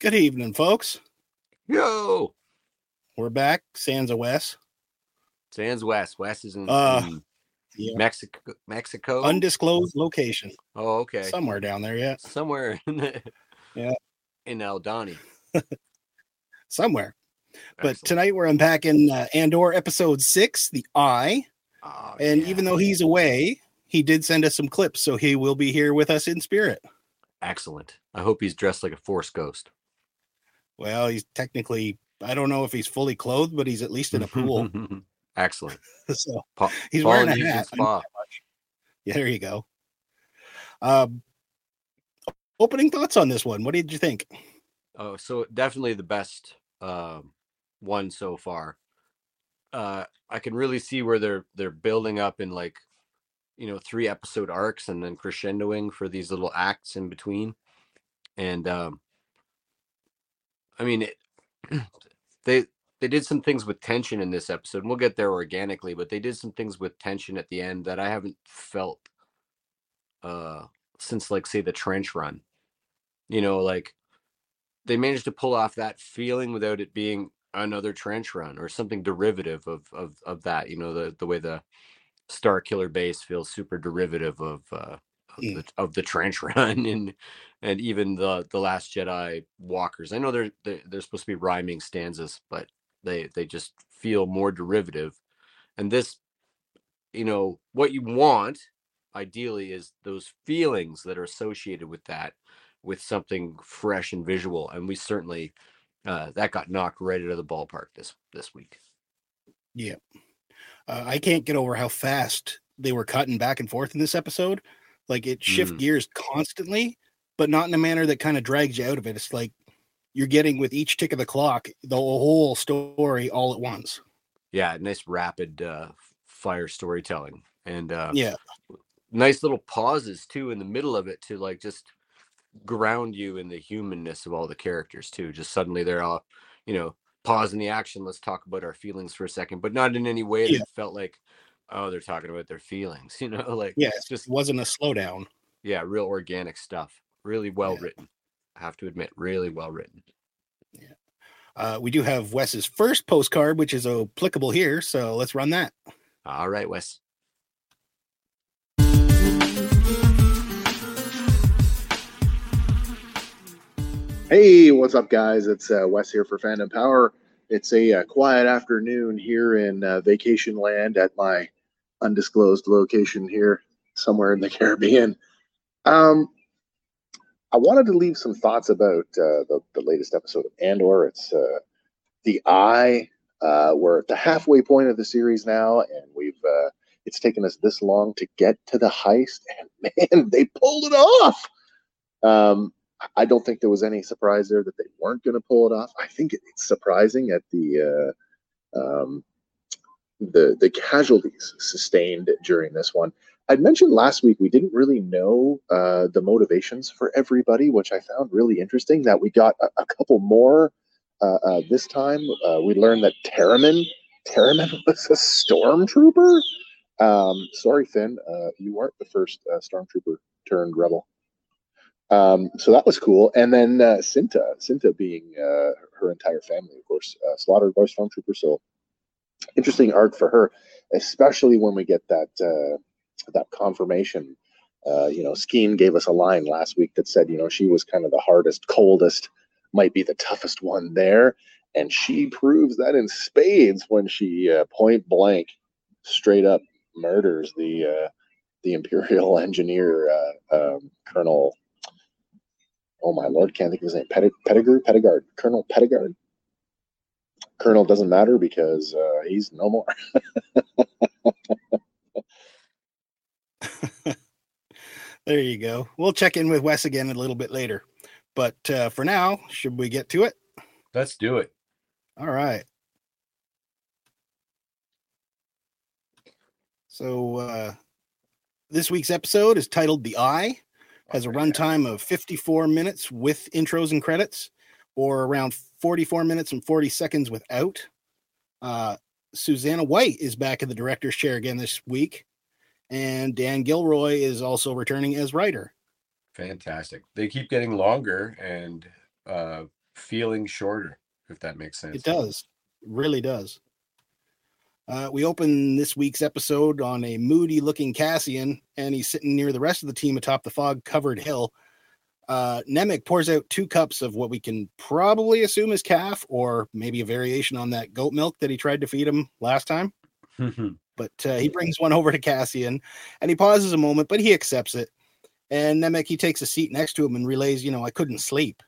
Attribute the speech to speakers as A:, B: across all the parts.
A: Good evening, folks.
B: Yo,
A: We're back, Sansa West.
B: Sands West. West is in,
A: Uh,
B: in
A: yeah.
B: Mexico. Mexico.
A: Undisclosed location.
B: oh, okay.
A: Somewhere down there, yeah.
B: Somewhere in the,
A: Yeah.
B: in Eldani.
A: Somewhere. But tonight we're unpacking uh, Andor episode six, The Eye.
B: Oh,
A: And
B: yeah.
A: even though he's away, he did send us some clips, so he will be here with us in spirit.
B: excellent. I hope he's dressed like a force ghost.
A: Well, he's technically, I don't know if he's fully clothed, but he's at least in a pool.
B: excellent.
A: so
B: Pa-
A: he's wearing a hat.
B: Spa.
A: Yeah, there you go. Um, opening thoughts on this one. What did you think?
B: Oh, so definitely the best um, one so far. Uh, I can really see where they're they're building up in like, you know, three episode arcs and then crescendoing for these little acts in between. And um, I mean, it, they they did some things with tension in this episode. and We'll get there organically, but they did some things with tension at the end that I haven't felt uh since like say the trench run. You know, like they managed to pull off that feeling without it being another trench run or something derivative of of of that. You know, the the way the Star Killer base feels super derivative of uh
A: Mm.
B: the, of the trench run and and even the the Last Jedi walkers. I know they're they're, they're supposed to be rhyming stanzas, but they they just feel more derivative. And this, you know, what you want ideally is those feelings that are associated with that with something fresh and visual and we certainly uh, that got knocked right out of the ballpark this this week
A: Yeah. Uh, I can't get over how fast they were cutting back and forth in this episode. Like it shift
B: Mm.
A: gears constantly, but not in a manner that kind of drags you out of it. It's like you're getting with each tick of the clock the whole story all at once.
B: yeah nice rapid uh fire storytelling and uh
A: Yeah.
B: nice little pauses too in the middle of it to like just ground you in the humanness of all the characters too just suddenly they're all you know pause in the action let's talk about our feelings for a second but not in any way
A: Yeah.
B: that felt like oh they're talking about their feelings you know like
A: Yeah.
B: it's just
A: wasn't a slowdown.
B: yeah real organic stuff really well
A: Yeah.
B: written i have to admit really well written
A: Uh, we do have Wes's first postcard, which is applicable here. So let's run that.
B: all right wes
C: Hey, what's up, guys? It's uh, Wes here for Fandom Power. It's a uh, quiet afternoon here in uh, vacation land at my undisclosed location here, somewhere in the Caribbean. Um, I wanted to leave some thoughts about uh, the, the latest episode of Andor. It's uh, The Eye. Uh, we're at the halfway point of the series now, and we've uh, it's taken us this long to get to the heist, and man, they pulled it off. Um, I don't think there was any surprise there that they weren't going to pull it off. I think it's surprising at the uh, um, the the casualties sustained during this one. I'd mentioned last week we didn't really know uh, the motivations for everybody, which I found really interesting. That we got a, a couple more uh, uh, this time. Uh, we learned that Taramyn Taramyn was a stormtrooper. Um, sorry, Finn, uh, you weren't the first uh, stormtrooper turned rebel. Um, so that was cool. And then Cinta, Cinta being her entire family, of course, slaughtered by stormtroopers. So interesting arc for her, especially when we get that uh, that confirmation. Uh, you know, Skeen gave us a line last week that said, you know, she was kind of the hardest, coldest, might be the toughest one there, and she proves that in spades when she uh, point blank, straight up murders the uh, the Imperial engineer uh, um, Colonel. Oh my lord, can't think of his name. Petit, Pettigrew, Pettigard, Colonel Pettigard. Colonel doesn't matter because uh, he's no more.
A: there you go. We'll check in with Wes again a little bit later. But uh, for now, should we get to it?
B: Let's do it.
A: All right. So uh, this week's episode is titled "The Eye." Has a runtime of 54 minutes with intros and credits, or around 44 minutes and 40 seconds without. Uh, Susanna White is back in the director's chair again this week, and Dan Gilroy is also returning as writer.
B: Fantastic. They keep getting longer and uh, feeling shorter, if that makes sense.
A: It does. It really does. Uh, we open this week's episode on a moody looking Cassian, and he's sitting near the rest of the team atop the fog covered hill. Uh, Nemik pours out two cups of what we can probably assume is caf, or maybe a variation on that goat milk that he tried to feed him last time. but uh, he brings one over to Cassian, and he pauses a moment, but he accepts it. And Nemik, he takes a seat next to him and relays, you know, I couldn't sleep.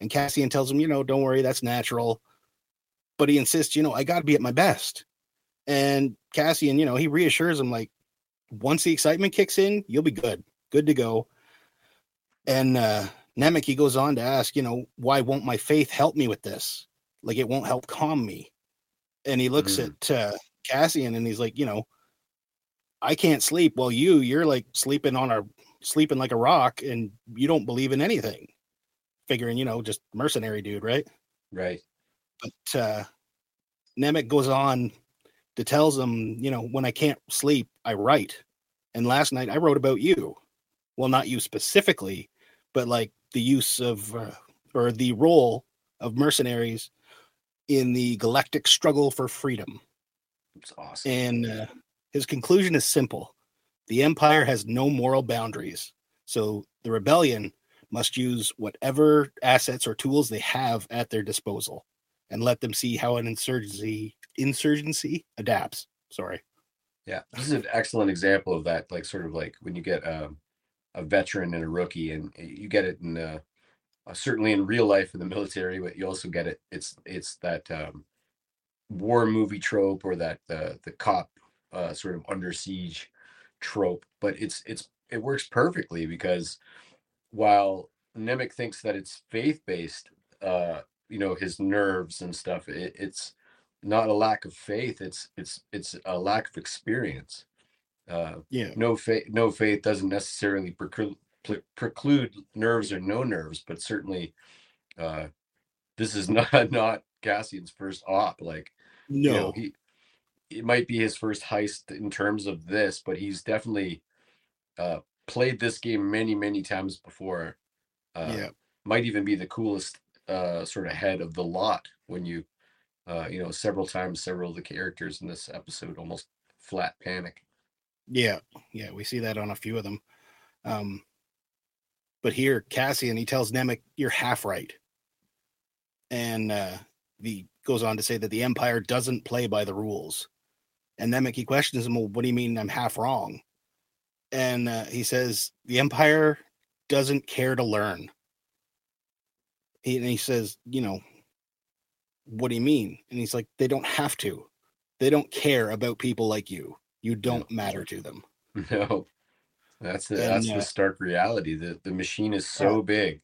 A: And Cassian tells him, you know, don't worry, that's natural. But he insists, you know, I got to be at my best. And Cassian, you know, he reassures him, like, once the excitement kicks in, you'll be good, good to go. And uh, Nemik, he goes on to ask, you know, why won't my faith help me with this? Like, it won't help calm me. And he looks
B: Mm.
A: at uh, Cassian and he's like, you know, I can't sleep. Well, you, you're like sleeping on a sleeping like a rock, and you don't believe in anything. Figuring, you know, just mercenary dude, right?
B: right.
A: But uh, Nemik goes on to tells him, you know, when I can't sleep, I write. And last night I wrote about you. Well, not you specifically, but like the use of uh, or the role of mercenaries in the galactic struggle for freedom.
B: It's awesome.
A: And uh, his conclusion is simple the Empire has no moral boundaries. So the rebellion must use whatever assets or tools they have at their disposal and let them see how an insurgency insurgency adapts. Sorry.
B: Yeah, this is an excellent example of that. Like, sort of like when you get um, a veteran and a rookie, and you get it in uh, uh, certainly in real life in the military, but you also get it. It's it's that um, war movie trope or that uh, the cop uh, sort of under siege trope. But it's it's it works perfectly because while Nemik thinks that it's faith based, uh, you know, his nerves and stuff, it, it's not a lack of faith. It's it's it's a lack of experience. Uh,
A: Yeah.
B: no faith no faith doesn't necessarily preclude preclude nerves or no nerves, but certainly uh, this is not not Cassian's first op. Like you know, he it might be his first heist in terms of this, but he's definitely uh, played this game many many times before. Uh,
A: yeah.
B: might even be the coolest uh, sort of head of the lot when you uh, you know several times several of the characters in this episode almost flat panic.
A: Yeah. Yeah. We see that on a few of them. Um, but here, Cassian, he tells Nemik, you're half right. And uh, he goes on to say that the Empire doesn't play by the rules. And Nemik, he questions him, well, what do you mean I'm half wrong? And uh, he says, the Empire doesn't care to learn. He, and he says, you know, what do you mean? And he's like, they don't have to. They don't care about people like you. You don't matter to them.
B: No, that's the
A: And,
B: that's
A: uh,
B: the stark reality. The the machine is so big.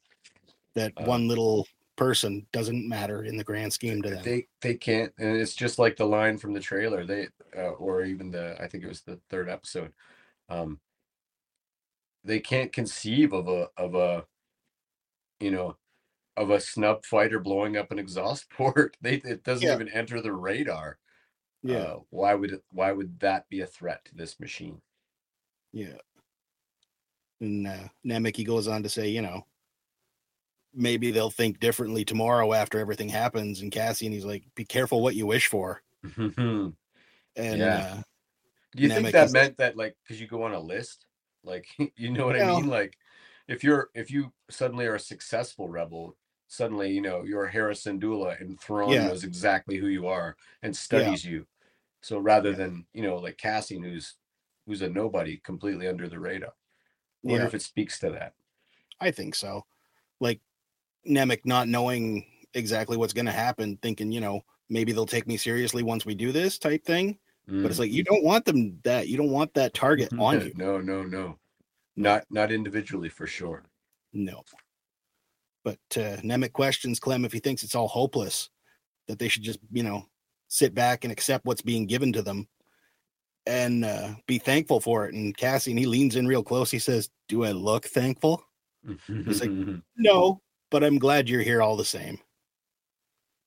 A: That
B: Uh,
A: one little person doesn't matter in the grand scheme to them.
B: They they can't, and it's just like the line from the trailer. They uh, or even the I think it was the third episode. Um, they can't conceive of a of a, you know, of a snub fighter blowing up an exhaust port. They it doesn't
A: Yeah.
B: even enter the radar.
A: Yeah,
B: Uh, why would it? Why would that be a threat to this machine?
A: yeah. And uh, he goes on to say, you know, maybe they'll think differently tomorrow after everything happens. And Cassian he's like, be careful what you wish for. And
B: Yeah.
A: uh,
B: Do you think that meant that like because you go on a list? Like you know what I
A: Well-
B: mean? Like if you're if you suddenly are a successful rebel, suddenly you know you're Hera Syndulla and Thrawn
A: Yeah.
B: knows exactly who you are and studies you. So rather
A: Yeah.
B: than you know like Cassian who's who's a nobody completely under the radar. I wonder
A: Yeah.
B: if it speaks to that.
A: I think so. Like Nemik not knowing exactly what's going to happen, thinking, you know, maybe they'll take me seriously once we do this type thing. But it's
B: Mm.
A: like you don't want them that you don't want that target on you.
B: no, no, no. Not not individually for sure.
A: No. But uh, Nemik questions Clem if he thinks it's all hopeless, that they should just, you know, sit back and accept what's being given to them and uh, be thankful for it. And Cassian, he leans in real close. He says, Do I look thankful? He's like, No, but I'm glad you're here all the same.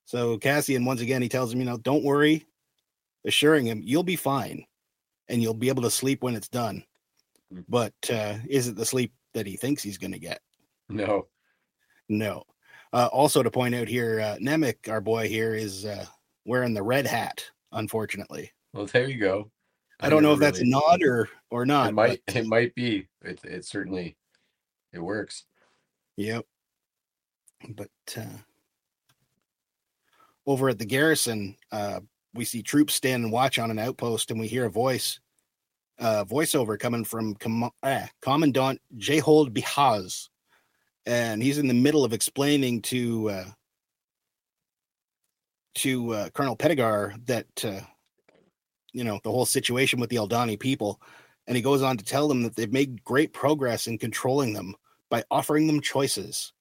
A: So Cassian, once again, he tells him, you know, don't worry, assuring him you'll be fine and you'll be able to sleep when it's done.
B: Mm.
A: But uh, is it the sleep that he thinks he's going to get?
B: no.
A: No. Uh, also, to point out here, uh, Nemik, our boy here, is uh, wearing the red hat, unfortunately.
B: Well, there you go.
A: I, don't know if
B: never
A: that's
B: really-
A: a nod or, or not.
B: it might
A: but-
B: it might be. It it certainly it works.
A: Yep. But uh, over at the garrison, uh, we see troops stand and watch on an outpost, and we hear a voice, uh, voiceover coming from Com- ah, Commandant Jayhold Beehaz, and he's in the middle of explaining to uh, to uh, Colonel Petigar that uh, you know the whole situation with the Aldhani people, and he goes on to tell them that they've made great progress in controlling them by offering them choices,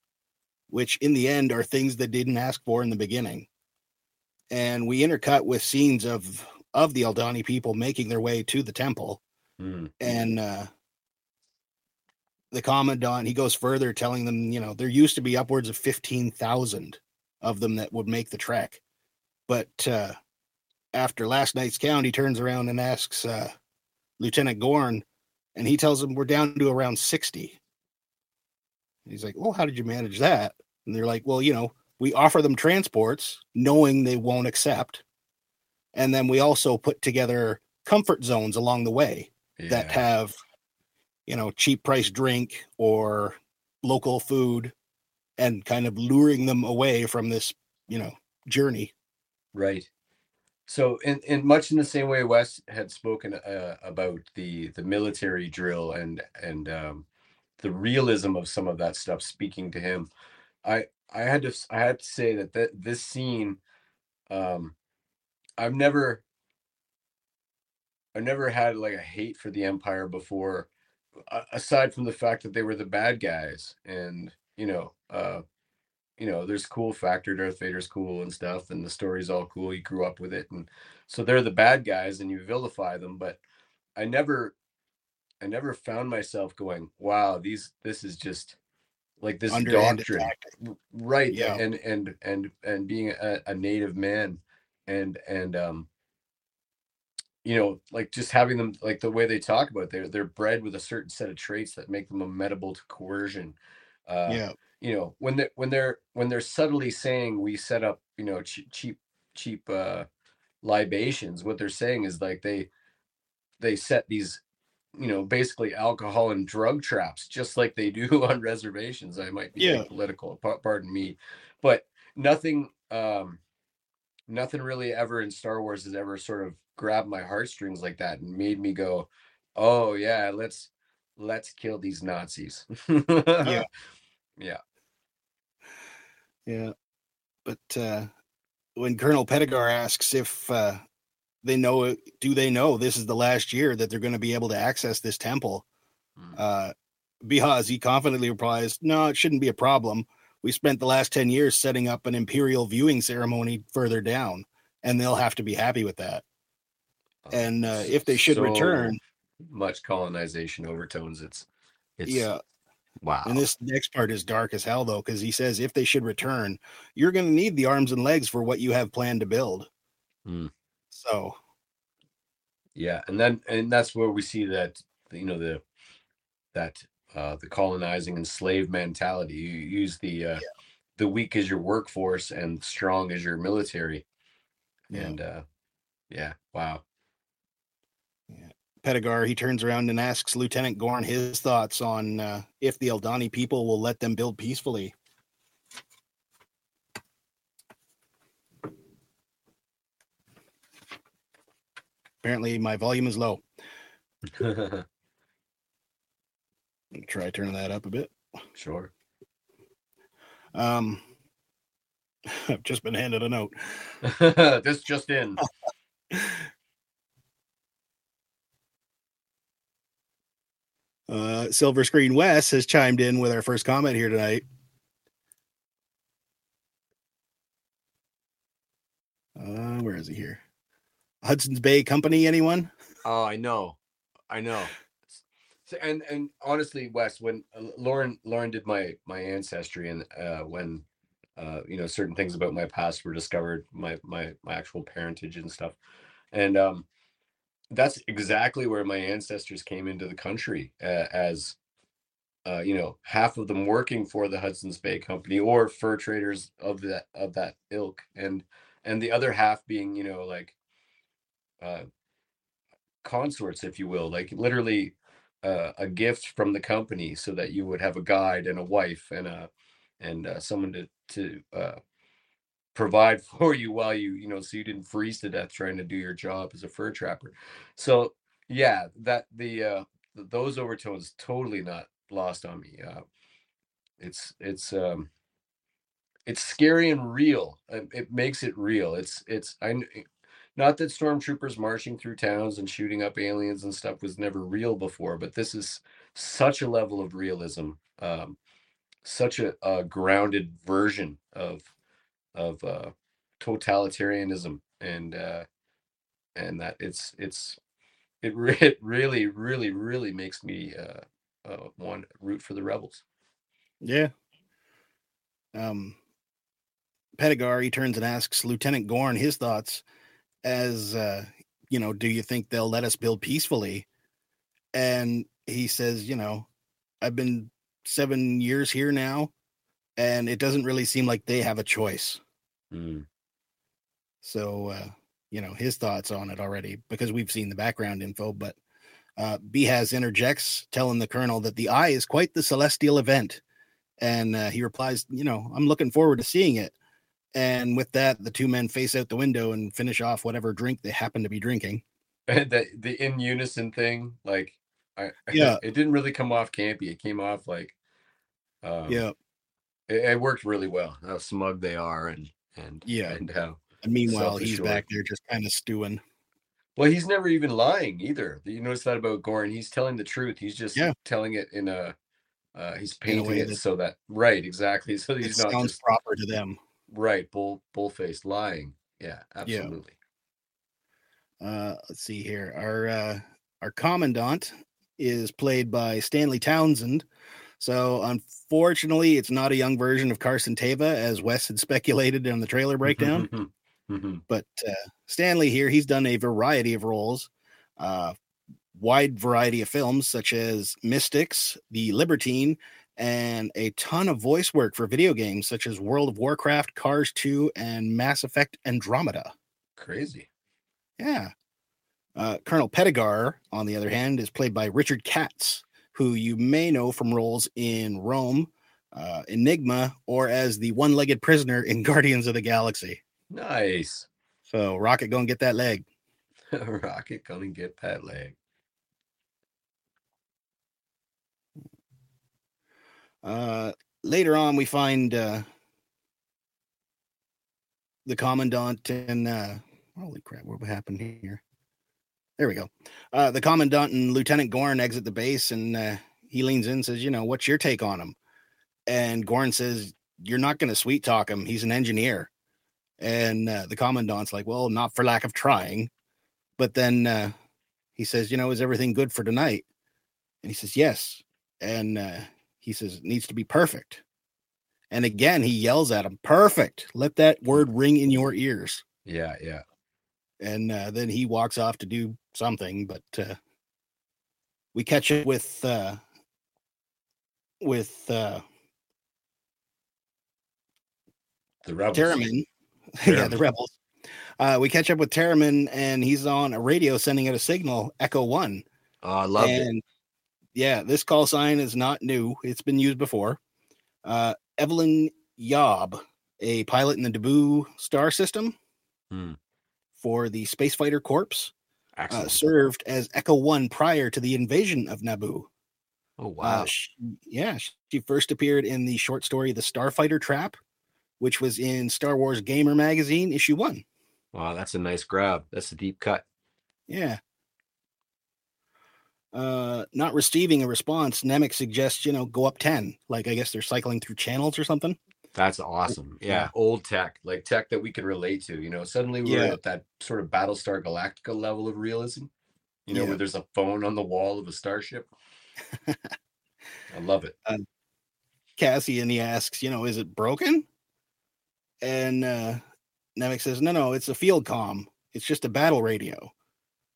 A: which in the end are things they didn't ask for in the beginning. And we intercut with scenes of of the Aldhani people making their way to the temple,
B: Mm.
A: and uh, the commandant he goes further, telling them, you know, there used to be upwards of fifteen thousand of them that would make the trek, but uh, after last night's count, he turns around and asks uh, Lieutenant Gorn, and he tells him we're down to around sixty. He's like, Well, how did you manage that? And they're like, Well, you know, we offer them transports knowing they won't accept. And then we also put together comfort zones along the way that have, you know, cheap price drink or local food and kind of luring them away from this, you know, journey.
B: Right. So, in, in much in the same way Wes had spoken uh, about the the military drill and and um, the realism of some of that stuff speaking to him, I I had to I had to say that that this scene, um, I've never I never had like a hate for the Empire before, aside from the fact that they were the bad guys, and you know, uh, you know, there's cool factor. Darth Vader's cool and stuff, and the story's all cool. You grew up with it, and so they're the bad guys, and you vilify them. But I never, I never found myself going, "Wow, these, this is just like this doctrine." R- right
A: Yeah.
B: and and and and being a, a native man and and um you know like just having them like the way they talk about it, they're they're bred with a certain set of traits that make them amenable to coercion uh
A: yeah.
B: You know when they when they're when they're subtly saying we set up you know cheap cheap cheap uh libations what they're saying is like they they set these you know basically alcohol and drug traps just like they do on reservations i might be
A: Yeah.
B: political pa- pardon me but nothing um nothing really ever in star wars has ever sort of grabbed my heartstrings like that and made me go oh yeah let's let's kill these nazis
A: Yeah.
B: yeah
A: Yeah. But uh, when Colonel Petigar asks if uh, they know, do they know this is the last year that they're going to be able to access this temple?
B: Mm.
A: Uh, because he confidently replies, no, it shouldn't be a problem. We spent the last 10 years setting up an imperial viewing ceremony further down, and they'll have to be happy with that. And uh, if they should
B: So
A: return,
B: much colonization overtones it's it's
A: yeah.
B: Wow
A: And this next part is dark as hell, though, because he says if they should return, you're going to need the arms and legs for what you have planned to build.
B: Mm.
A: So,
B: yeah and then and that's where we see that you know the that uh the colonizing and slave mentality you use the uh the weak as your workforce and strong as your military
A: Yeah.
B: and uh yeah wow
A: Petigar, he turns around and asks Lieutenant Gorn his thoughts on uh, if the Eldani people will let them build peacefully. Apparently, my volume is low. Try turning that up a bit.
B: sure.
A: Um, I've just been handed a note.
B: this just in.
A: Uh, Silver Screen West has chimed in with our first comment here tonight. Uh, where is he here? Hudson's Bay Company, anyone?
B: Oh, I know, I know. So, and and honestly, Wes, when uh, Lauren Lauren did my my ancestry and uh, when uh, you know certain things about my past were discovered, my my my actual parentage and stuff, and um, that's exactly where my ancestors came into the country uh, as uh, you know half of them working for the Hudson's Bay Company or fur traders of that of that ilk, and and the other half being you know like uh, consorts, if you will, like literally uh, a gift from the company, so that you would have a guide and a wife and a and uh, someone to to uh, provide for you while you you know so you didn't freeze to death trying to do your job as a fur trapper. So yeah, that the uh, those overtones totally not lost on me. Uh, it's it's um, it's scary and real. It, makes it real. It's it's I not that stormtroopers marching through towns and shooting up aliens and stuff was never real before, but this is such a level of realism, um, such a, a grounded version of of uh, totalitarianism, and uh, and that it's it's it, re- it really really really makes me uh, uh, want root for the rebels.
A: Yeah. Um, he turns and asks Lieutenant Gorn his thoughts as, uh, you know, do you think they'll let us build peacefully? And he says, you know, I've been seven years here now, and it doesn't really seem like they have a choice.
B: Mm.
A: So, uh, you know, his thoughts on it already because we've seen the background info. But uh, Beehaz interjects, telling the colonel that the eye is quite the celestial event. And uh, he replies, you know, I'm looking forward to seeing it. And with that, the two men face out the window and finish off whatever drink they happen to be drinking.
B: The the in unison thing, like I
A: Yeah.
B: it didn't really come off campy. It came off like um,
A: yeah.
B: it, it worked really well. How smug they are, and and
A: Yeah.
B: and how
A: And meanwhile, he's back there just kind of stewing.
B: well he's never even lying either. You notice that about Gorn? He's telling the truth. He's just
A: Yeah.
B: telling it in a uh, he's painting it
A: that-
B: so that right exactly. So he's not
A: sounds
B: just
A: proper to them.
B: right bull bull faced lying. Yeah, absolutely.
A: Uh, let's see here. Our uh, our commandant is played by Stanley Townsend. So unfortunately, it's not a young version of Carson Teva, as Wes had speculated in the trailer breakdown.
B: Mhm.
A: but uh, Stanley here, he's done a variety of roles, uh, wide variety of films such as Mystics, The Libertine, and a ton of voice work for video games such as World of Warcraft, Cars 2, and Mass Effect Andromeda.
B: Crazy.
A: Yeah. Uh, Colonel Petigar, on the other hand, is played by Richard Katz, who you may know from roles in Rome, uh, Enigma, or as the one legged prisoner in Guardians of the Galaxy.
B: Nice.
A: So, Rocket, go and get that leg.
B: Rocket gonna get that leg.
A: Uh, later on, we find uh, the commandant and uh, holy crap, what happened here? There we go. Uh, the commandant and Lieutenant Gorn exit the base, and uh, he leans in and says, "You know, what's your take on him?" And Gorn says, "You're not going to sweet talk him. He's an engineer." And uh, the commandant's like, "Well, not for lack of trying." But then uh, he says, "You know, is everything good for tonight?" And he says, "Yes." And uh, he says it needs to be perfect. And again, he yells at him, "Perfect! Let that word ring in your ears."
B: Yeah, yeah.
A: And uh, then he walks off to do something. But uh, we catch up with uh, with uh,
B: The rebels.
A: Taramyn. yeah, the rebels. Uh, we catch up with Taramyn, and he's on a radio sending out a signal, Echo One,
B: Oh, I loved it.
A: yeah, this call sign is not new. It's been used before. Uh, Evelyn Yob, a pilot in the Naboo star system
B: Hmm.
A: For the Space Fighter Corps, uh, served as Echo One prior to the invasion of Naboo.
B: oh
A: Uh,
B: wow.
A: she- yeah, she first appeared in the short story The Starfighter Trap, which was in Star Wars Gamer magazine, issue one.
B: wow, that's a nice grab. That's a deep cut.
A: Yeah. Uh, not receiving a response, Nemik suggests, you know, go up 10. Like, I guess they're cycling through channels or something.
B: That's awesome. Yeah,
A: Yeah.
B: old tech, like tech that we can relate to. You know, suddenly we're
A: Yeah.
B: at that sort of Battlestar Galactica level of realism. You know,
A: Yeah.
B: where there's a phone on the wall of a starship. I love it.
A: Cassian he asks, you know, is it broken? And uh, Nemik says, no, no, it's a field comm. It's just a battle radio.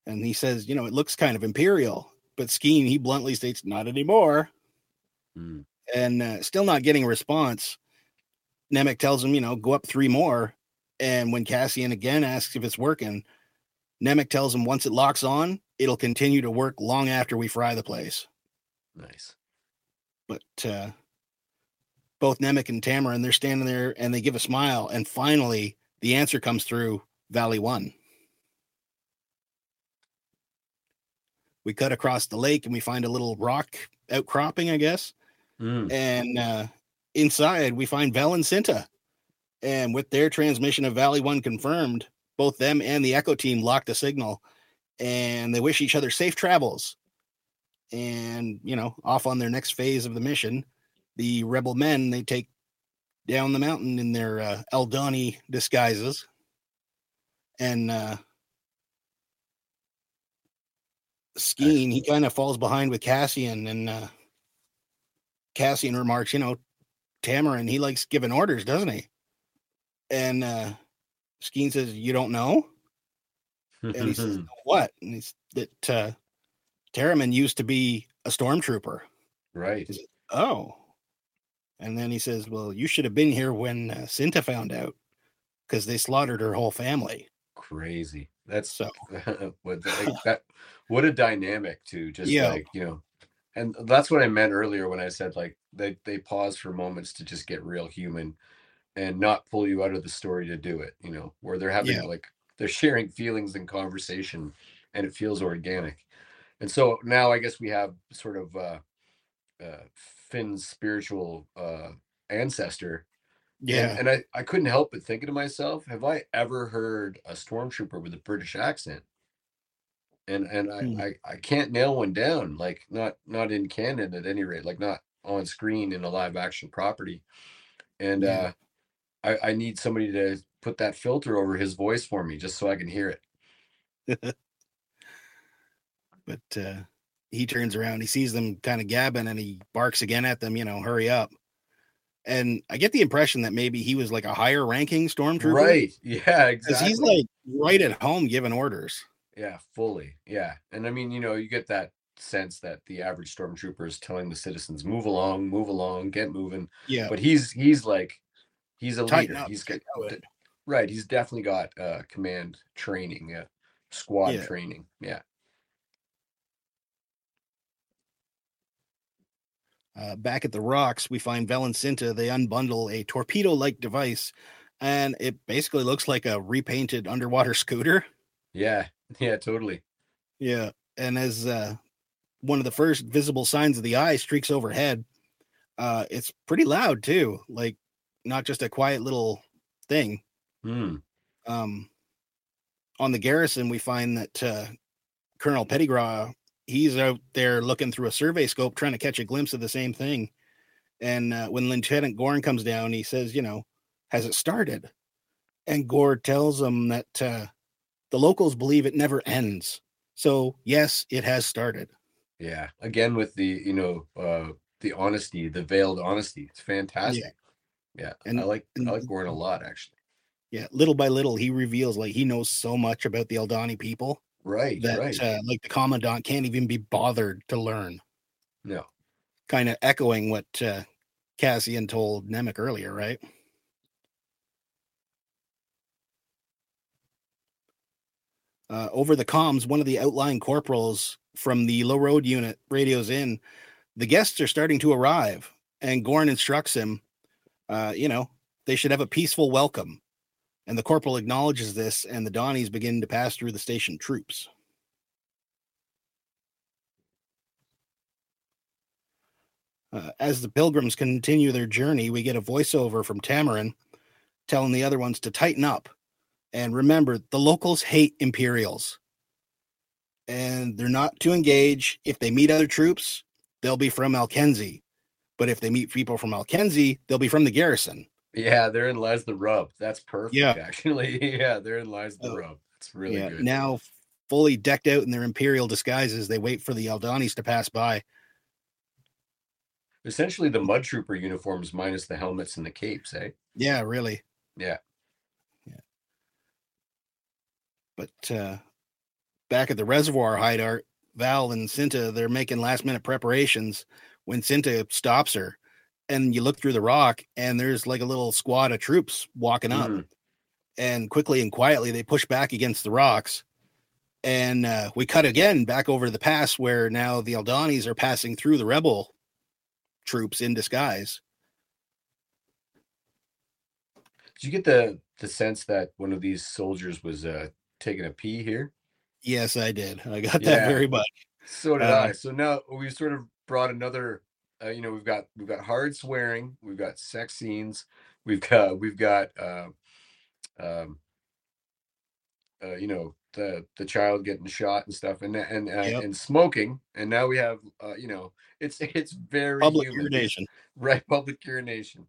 A: And he says, you know, it looks kind of imperial. But Skeen, he bluntly states, not anymore.
B: Mm.
A: and uh, still not getting a response. Nemik tells him, you know, go up three more. And when Cassian again asks if it's working, Nemik tells him once it locks on, it'll continue to work long after we fry the place.
B: Nice.
A: But uh, both Nemik and Tamarin, they're standing there and they give a smile. And finally, the answer comes through Valley One. We cut across the lake and we find a little rock outcropping, I guess.
B: Mm.
A: and uh, inside we find Vel and Cinta. And with their transmission of Valley One confirmed, both them and the Echo team locked a signal, and they wish each other safe travels. And you know, off on their next phase of the mission, the rebel men they take down the mountain in their uh, Eldani disguises, and uh, Skeen he kind of falls behind with Cassian, and uh, Cassian remarks, you know, Tamarin, he likes giving orders, doesn't he? And uh Skeen says, You don't know? And he says, "No, What? And he's that uh Taramyn used to be a stormtrooper.
B: right.
A: Oh. And then he says, Well, you should have been here when uh, Cinta found out because they slaughtered her whole family.
B: Crazy. That's
A: So
B: what like that what a dynamic to just
A: Yeah.
B: like, you know. And that's what I meant earlier when I said like they they pause for moments to just get real human and not pull you out of the story to do it, you know, where they're having
A: Yeah.
B: like they're sharing feelings and conversation and it feels organic. And so now I guess we have sort of uh uh Finn's spiritual uh ancestor
A: yeah.
B: and, and I, I couldn't help but thinking to myself, have I ever heard a stormtrooper with a British accent? And and I,
A: Hmm.
B: I, I can't nail one down, like not not in canon at any rate, like not on screen in a live action property. And
A: Yeah.
B: uh I, I need somebody to put that filter over his voice for me just so I can hear it.
A: but uh, he turns around, he sees them kind of gabbing, and he barks again at them, you know, hurry up. And I get the impression that maybe he was like a higher ranking stormtrooper,
B: Right. Yeah,
A: Because
B: exactly.
A: he's like right at home giving orders.
B: Yeah, fully. Yeah. And I mean, you know, you get that sense that the average stormtrooper is telling the citizens, move along, move along, get moving.
A: Yeah,
B: But he's he's like he's a
A: tighten
B: leader.
A: up.
B: He's got right, he's definitely got uh command training, yeah. Squad
A: Yeah.
B: training. Yeah.
A: Uh, back at the rocks, we find and They unbundle a torpedo-like device, and it basically looks like a repainted underwater scooter.
B: Yeah. Yeah, totally.
A: Yeah, and as uh, one of the first visible signs of the eye streaks overhead, uh, it's pretty loud too. Like not just a quiet little thing.
B: Hmm.
A: Um, on the garrison, we find that uh, Colonel Pettigrew he's out there looking through a survey scope, trying to catch a glimpse of the same thing. And uh, when Lieutenant Gorn comes down, he says, "You know, has it started?" And Gore tells him that uh, the locals believe it never ends. So yes, it has started.
B: Yeah. Again with the, you know, uh the honesty, the veiled honesty. It's fantastic. Yeah. yeah.
A: And-
B: I like
A: and-
B: I like Gordon a lot actually.
A: Yeah, little by little, he reveals like he knows so much about the Eldani people
B: Right,
A: that
B: right.
A: uh, like the commandant can't even be bothered to learn.
B: no.
A: Kind of echoing what uh, Cassian told Nemik earlier, right? Uh, over the comms, one of the outlying corporals from the low road unit radios in, the guests are starting to arrive, and Gorn instructs him, uh, you know, they should have a peaceful welcome. And the corporal acknowledges this, and the Donnies begin to pass through the station troops. Uh, as the pilgrims continue their journey, we get a voiceover from Tamarin telling the other ones to tighten up. And remember, the locals hate Imperials. And they're not to engage. If they meet other troops, they'll be from Alkenzi. But if they meet people from Alkenzi, they'll be from the garrison.
B: Yeah, therein lies the rub. That's perfect,
A: Yeah.
B: actually. Yeah, therein lies the
A: Oh,
B: rub. It's really
A: yeah,
B: good.
A: now fully decked out in their Imperial disguises, they wait for the Aldhanis to pass by.
B: Essentially, the mud trooper uniforms minus the helmets and the capes, eh?
A: Yeah, really.
B: Yeah.
A: But uh, back at the reservoir hideout, Val and Cinta, they're making last minute preparations when Cinta stops her. And you look through the rock, and there's like a little squad of troops walking up.
B: Mhm.
A: And quickly and quietly, they push back against the rocks. And uh, we cut again back over to the pass where now the Aldhanis are passing through the rebel troops in disguise.
B: Did you get the the sense that one of these soldiers was uh taking a pee here?
A: Yes, I did. I got
B: Yeah.
A: that very much.
B: So did
A: Uh,
B: I. So now we've sort of brought another. Uh, you know, we've got we've got hard swearing, we've got sex scenes, we've got we've got uh, um, uh, you know the the child getting shot and stuff, and and uh,
A: Yep.
B: and smoking, and now we have uh, you know it's it's very
A: Public
B: human.
A: urination.
B: right public urination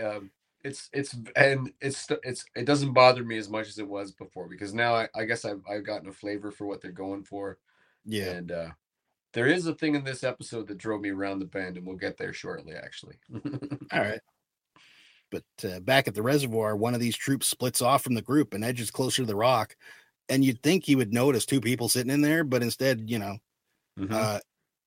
B: um it's it's and it's it's it doesn't bother me as much as it was before because now i, I guess I've, I've gotten a flavor for what they're going for
A: Yeah.
B: and uh there is a thing in this episode that drove me around the bend and we'll get there shortly actually
A: All right. But uh, back at the reservoir, one of these troops splits off from the group and edges closer to the rock. And you'd think he would notice two people sitting in there, but instead, you know,
B: Mhm.
A: uh,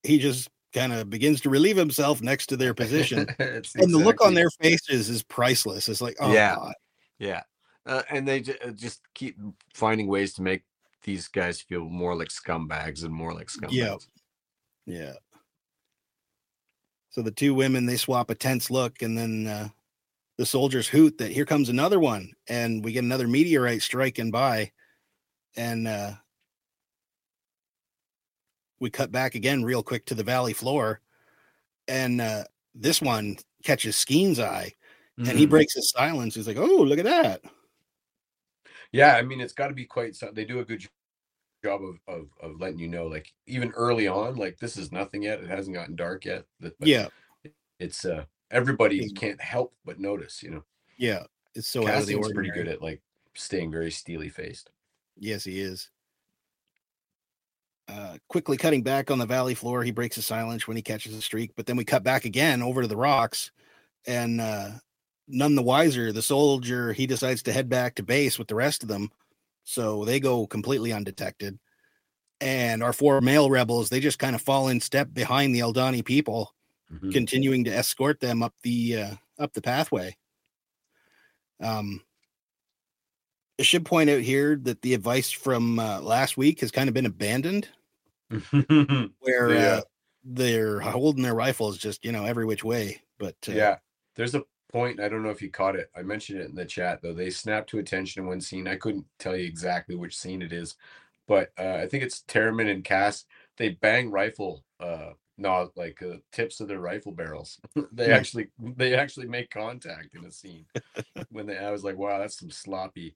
A: he just kind of begins to relieve himself next to their position. And the look on their faces is priceless. It's like, oh,
B: Yeah.
A: God.
B: yeah uh, and they ju- uh, just keep finding ways to make these guys feel more like scumbags and more like scumbags
A: Yeah. Yeah. So the two women they swap a tense look, and then uh, the soldiers hoot that here comes another one, and we get another meteorite striking by, and uh, we cut back again real quick to the valley floor, and uh, this one catches Skeen's eye, and he
B: Mhm.
A: breaks his silence. He's like, "Oh, look at that!"
B: Yeah, I mean, it's got to be quite. so- They do a good job of, of of letting you know, like even early on, like this is nothing yet. It hasn't gotten dark yet. but-
A: Yeah,
B: it's uh everybody can't help but notice. You know,
A: yeah, it's so out of the ordinary.
B: pretty good at like staying very steely faced.
A: Yes, he is. Uh, quickly cutting back on the valley floor, he breaks his silence when he catches a streak. But then we cut back again over to the rocks, and uh, none the wiser, the soldier he decides to head back to base with the rest of them, so they go completely undetected. And our four male rebels, they just kind of fall in step behind the Eldani people,
B: Mhm.
A: continuing to escort them up the uh, up the pathway. Um, I should point out here that the advice from uh, last week has kind of been abandoned, where
B: Yeah.
A: uh, they're holding their rifles just you know every which way. But uh,
B: yeah, there's a point. I don't know if you caught it. I mentioned it in the chat though. They snapped to attention in one scene. I couldn't tell you exactly which scene it is, but uh, I think it's Taramyn and Cass. They bang rifle, uh, no, like uh, tips of their rifle barrels. they
A: Hmm.
B: actually, they actually make contact in a scene. when they, I was like, wow, that's some sloppy,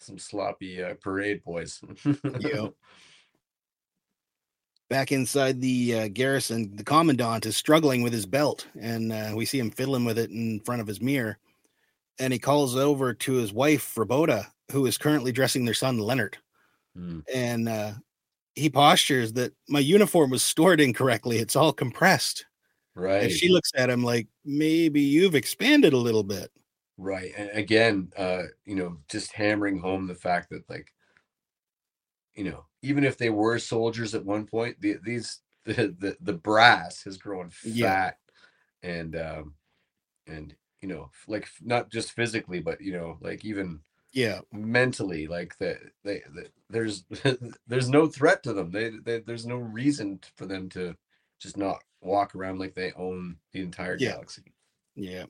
B: some sloppy uh, parade boys.
A: Yeah. Back inside the uh, garrison, the commandant is struggling with his belt, and uh, we see him fiddling with it in front of his mirror. And he calls over to his wife, Roboda, who is currently dressing their son, Leonard.
B: Hmm.
A: and uh, he postures that my uniform was stored incorrectly. It's all compressed.
B: Right.
A: And she looks at him like, maybe you've expanded a little bit.
B: Right. And again, uh, you know, just hammering home the fact that like, you know, even if they were soldiers at one point, the, these the, the the brass has grown fat
A: Yeah.
B: and um and you know, like not just physically, but you know, like even
A: Yeah.
D: mentally like that they, they there's there's no threat to them they, they there's no reason for them to just not walk around like they own the entire
A: Yeah.
D: galaxy
A: Yeah.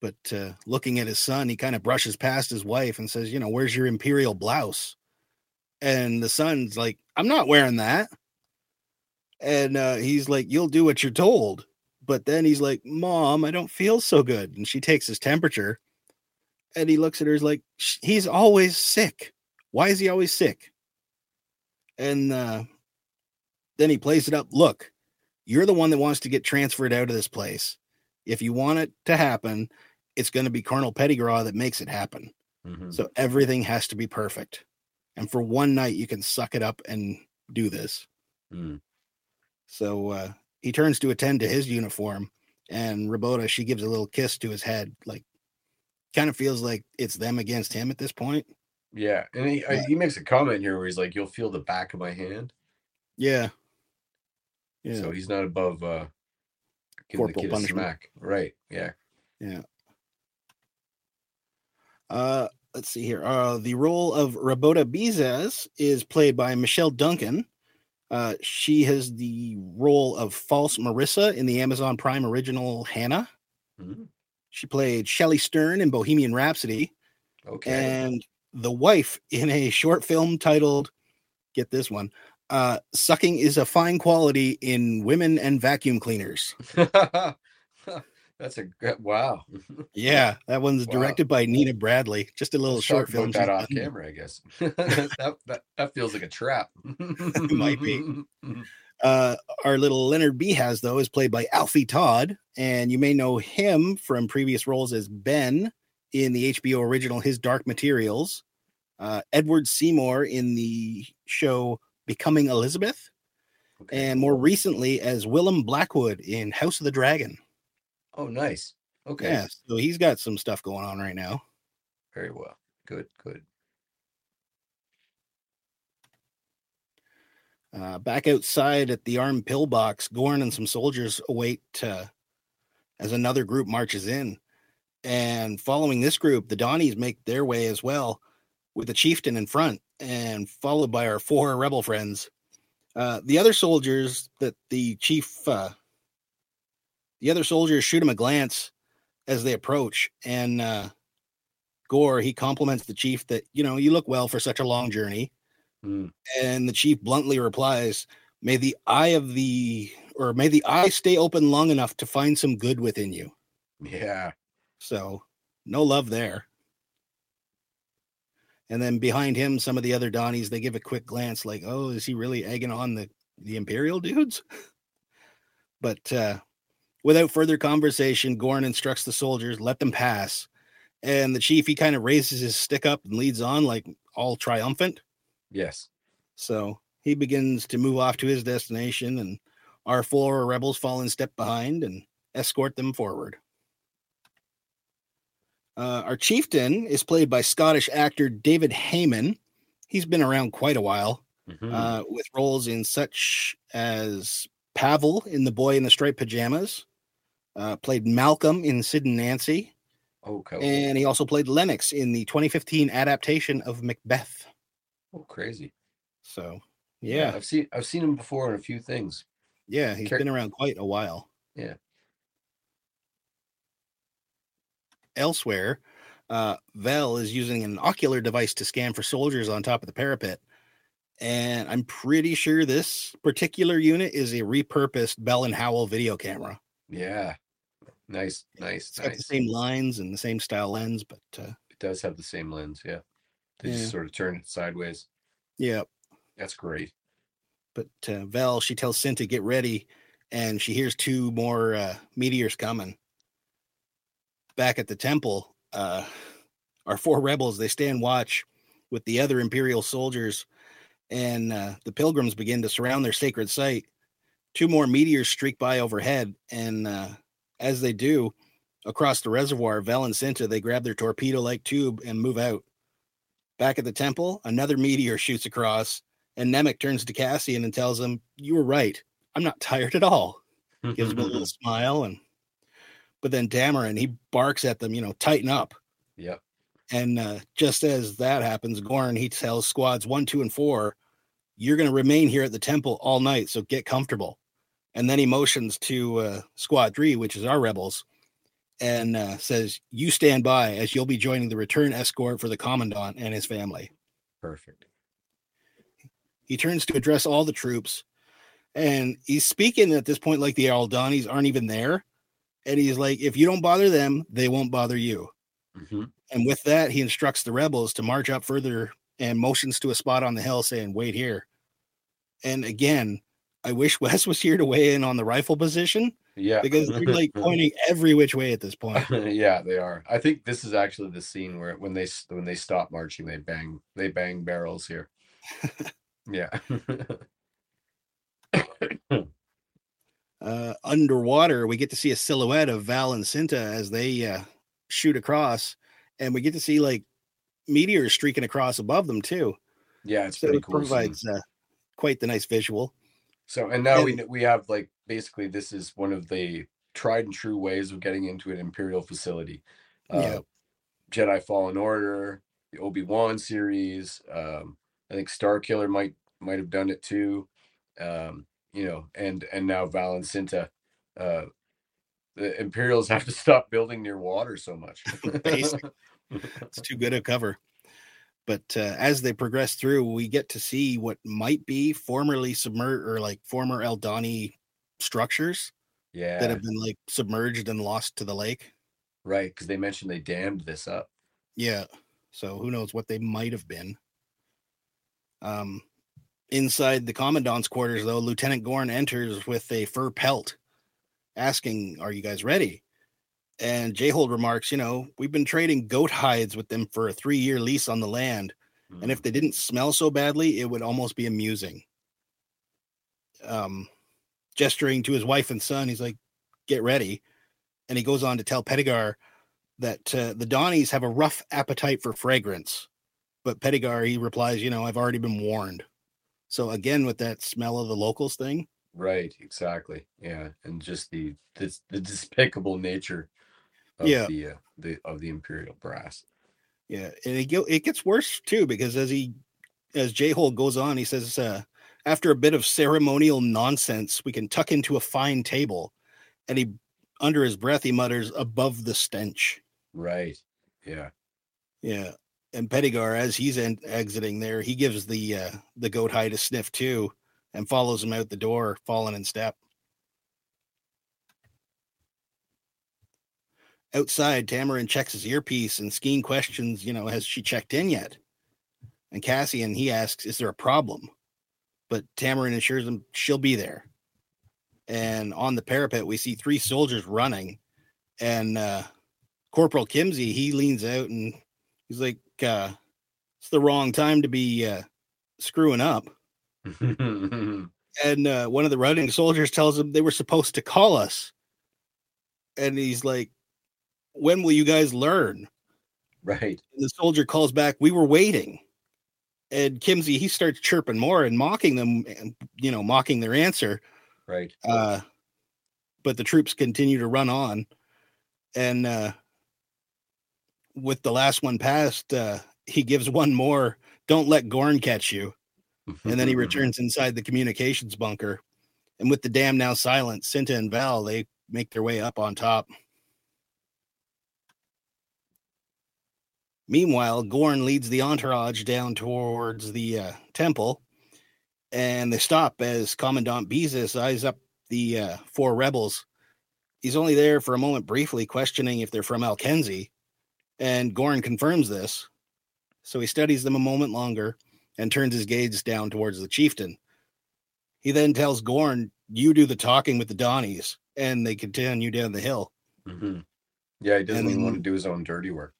A: But uh, looking at his son, he kind of brushes past his wife and says, You know, where's your imperial blouse? And the son's like, I'm not wearing that. And uh, he's like, You'll do what you're told. But then he's like, Mom, I don't feel so good. And she takes his temperature. And he looks at her, he's like, He's always sick. Why is he always sick? And uh, then he plays it up. Look, you're the one that wants to get transferred out of this place. If you want it to happen, it's going to be Colonel Petigar that makes it happen.
D: Mhm.
A: So everything has to be perfect. And for one night, you can suck it up and do this.
D: Mm.
A: So uh, he turns to attend to his uniform, and Rabota, she gives a little kiss to his head, like kind of feels like it's them against him at this point.
D: yeah and he, I,
A: Yeah.
D: he makes a comment here where he's like you'll feel the back of my hand
A: Yeah. Yeah.
D: so he's not above uh giving the
A: Corporal
D: kid a smack right Yeah.
A: yeah Uh, let's see here. Uh, the role of Rabota Beehaz is played by Michelle Duncan. Uh, she has the role of false Marissa in the Amazon Prime original Hannah.
D: Mhm.
A: She played Shelley Stern in Bohemian Rhapsody
D: okay
A: and the wife in a short film titled, get this one, uh, Sucking is a Fine Quality in Women and Vacuum Cleaners.
D: that's a good wow
A: Yeah, that one's
D: Wow.
A: directed by Nina Bradley. Just a little
D: Let's
A: short film.
D: that off camera i guess that, that that feels like a trap it
A: Might be. Uh, our little Leonard Beehaz though is played by Alfie Todd, and you may know him from previous roles as Ben in the HBO original His Dark Materials, uh, Edward Seymour in the show Becoming Elizabeth,
D: Okay.
A: and more recently as Willem Blackwood in House of the Dragon.
D: Oh nice okay
A: Yeah, so he's got some stuff going on right now.
D: very well good good
A: Uh, back outside at the armed pillbox, Gorn and some soldiers await uh, as another group marches in. And following this group, the Donnies make their way as well, with the chieftain in front, and followed by our four rebel friends. Uh, the other soldiers that the chief, uh, the other soldiers shoot him a glance as they approach, and uh, Gorn he compliments the chief that you know you look well for such a long journey.
D: Mm.
A: And the chief bluntly replies, May the eye of the, or may the eye stay open long enough to find some good within you.
D: yeah
A: So, no love there. And then behind him, some of the other Donnies, they give a quick glance like, oh, is he really egging on the, the Imperial dudes? but uh, without further conversation, Gorn instructs the soldiers, let them pass. And the chief, he kind of raises his stick up and leads on like all triumphant.
D: yes
A: So he begins to move off to his destination, and our four rebels fall in step behind and escort them forward. Uh, our chieftain is played by Scottish actor David Hayman. He's been around quite a while,
D: Mhm.
A: uh, with roles in such as Pavel in The Boy in the Striped Pajamas, uh, played Malcolm in Sid and Nancy,
D: okay
A: and he also played Lennox in the 2015 adaptation of Macbeth.
D: oh crazy
A: So, yeah.
D: i've seen i've seen him before in a few things
A: Yeah, he's
D: Char-
A: been around quite a while.
D: Yeah.
A: Elsewhere, uh, Vel is using an ocular device to scan for soldiers on top of the parapet. And I'm pretty sure this particular unit is a repurposed Bell and Howell video camera.
D: yeah nice nice
A: It's got the same lines and the same style lens, but uh,
D: it does have the same lens yeah they
A: Yeah.
D: just sort of turn it sideways
A: yeah.
D: that's great
A: But uh, Vel, she tells Sin to get ready, and she hears two more uh, meteors coming. Back at the temple, uh, our four rebels they stand watch with the other Imperial soldiers, and uh, the pilgrims begin to surround their sacred site. Two more meteors streak by overhead, and uh, as they do, across the reservoir, Vel and Cinta they grab their torpedo-like tube and move out. Back at the temple, another meteor shoots across, and Nemik turns to Cassian and tells him, "You were right. I'm not tired at all." Gives him a little smile, and but then Dameron he barks at them, you know, tighten up.
D: yep
A: And uh, just as that happens, Gorn he tells squads one, two, and four, "You're going to remain here at the temple all night, so get comfortable." And then he motions to uh, Squad Three, which is our rebels, and uh, says, "You stand by, as you'll be joining the return escort for the commandant and his family."
B: Perfect.
A: He turns to address all the troops, and he's speaking at this point like the Aldhanis aren't even there, and he's like, "If you don't bother them, they won't bother you."
B: Mhm.
A: And with that, he instructs the rebels to march up further and motions to a spot on the hill, saying, "Wait here." And again, I wish Wes was here to weigh in on the rifle position
B: Yeah.
A: because they're like pointing every which way at this point.
B: yeah, they are. I think this is actually the scene where when they when they stop marching, they bang they bang barrels here. yeah.
A: Uh, underwater, we get to see a silhouette of Val and Cinta as they uh, shoot across, and we get to see like meteors streaking across above them too.
B: yeah, it's
A: So
B: pretty
A: it
B: cool.
A: provides uh, quite the nice visual.
B: So and now we
A: and-
B: kn- we have like basically this is one of the tried and true ways of getting into an imperial facility. Uh,
A: Yeah.
B: Jedi Fallen Order, the Obi Wan series. Um, I think Star Killer might might have done it too. Um, you know, and and now Val and Cinta. Uh, the Imperials have to stop building near water so much.
A: It's too good a cover. But uh, as they progress through, we get to see what might be formerly submerged or like former Aldhani structures
B: yeah,
A: that have been like submerged and lost to the lake.
B: right. Because they mentioned they dammed this up.
A: Yeah. So who knows what they might have been. Um, inside the commandant's quarters, though, Lieutenant Gorn enters with a fur pelt, asking, "Are you guys ready?" And Jayhold remarks, "You know, we've been trading goat hides with them for a three-year lease on the land, and if they didn't smell so badly, it would almost be amusing." Um, gesturing to his wife and son, he's like, "Get ready," and he goes on to tell Petigar that uh, the Donnies have a rough appetite for fragrance. But Petigar, he replies, you know, I've already been warned. So again, with that smell of the locals thing,
B: Right, exactly. Yeah, and just the this the despicable nature of
A: Yeah.
B: the uh, the of the imperial brass.
A: yeah, and it, it gets worse too because as he, as Jayhold goes on, he says, uh, after a bit of ceremonial nonsense, we can tuck into a fine table, and he, under his breath, he mutters, above the stench.
B: Right. Yeah.
A: Yeah. And Petigar, as he's en- exiting there, he gives the uh, the goat hide a sniff too, and follows him out the door, falling in step. Outside, Taramyn checks his earpiece, and Skeen questions, you know, has she checked in yet? And Cassian, he asks, is there a problem? But Taramyn assures him she'll be there. And on the parapet, we see three soldiers running, and uh, Corporal Kimzi, he leans out and he's like, uh, it's the wrong time to be uh, screwing up. And uh, one of the running soldiers tells him they were supposed to call us. And he's like, when will you guys learn?
B: right.
A: And the soldier calls back, we were waiting. And Kimzi, he starts chirping more and mocking them, and, you know, mocking their answer.
B: Right.
A: Uh, but the troops continue to run on. And uh, with the last one passed, uh, he gives one more don't let Gorn catch you. And then he returns inside the communications bunker. And with the dam now silent, Cinta and Val, they make their way up on top. Meanwhile, Gorn leads the entourage down towards the uh, temple, and they stop as Commandant Beehaz eyes up the uh, four rebels. He's only there for a moment briefly, questioning if they're from Alkenzi, and Gorn confirms this. So he studies them a moment longer and turns his gaze down towards the chieftain. He then tells Gorn, You do the talking with the Donnies, and they continue down the hill.
B: Mhm. Yeah, he doesn't want to do his own dirty work.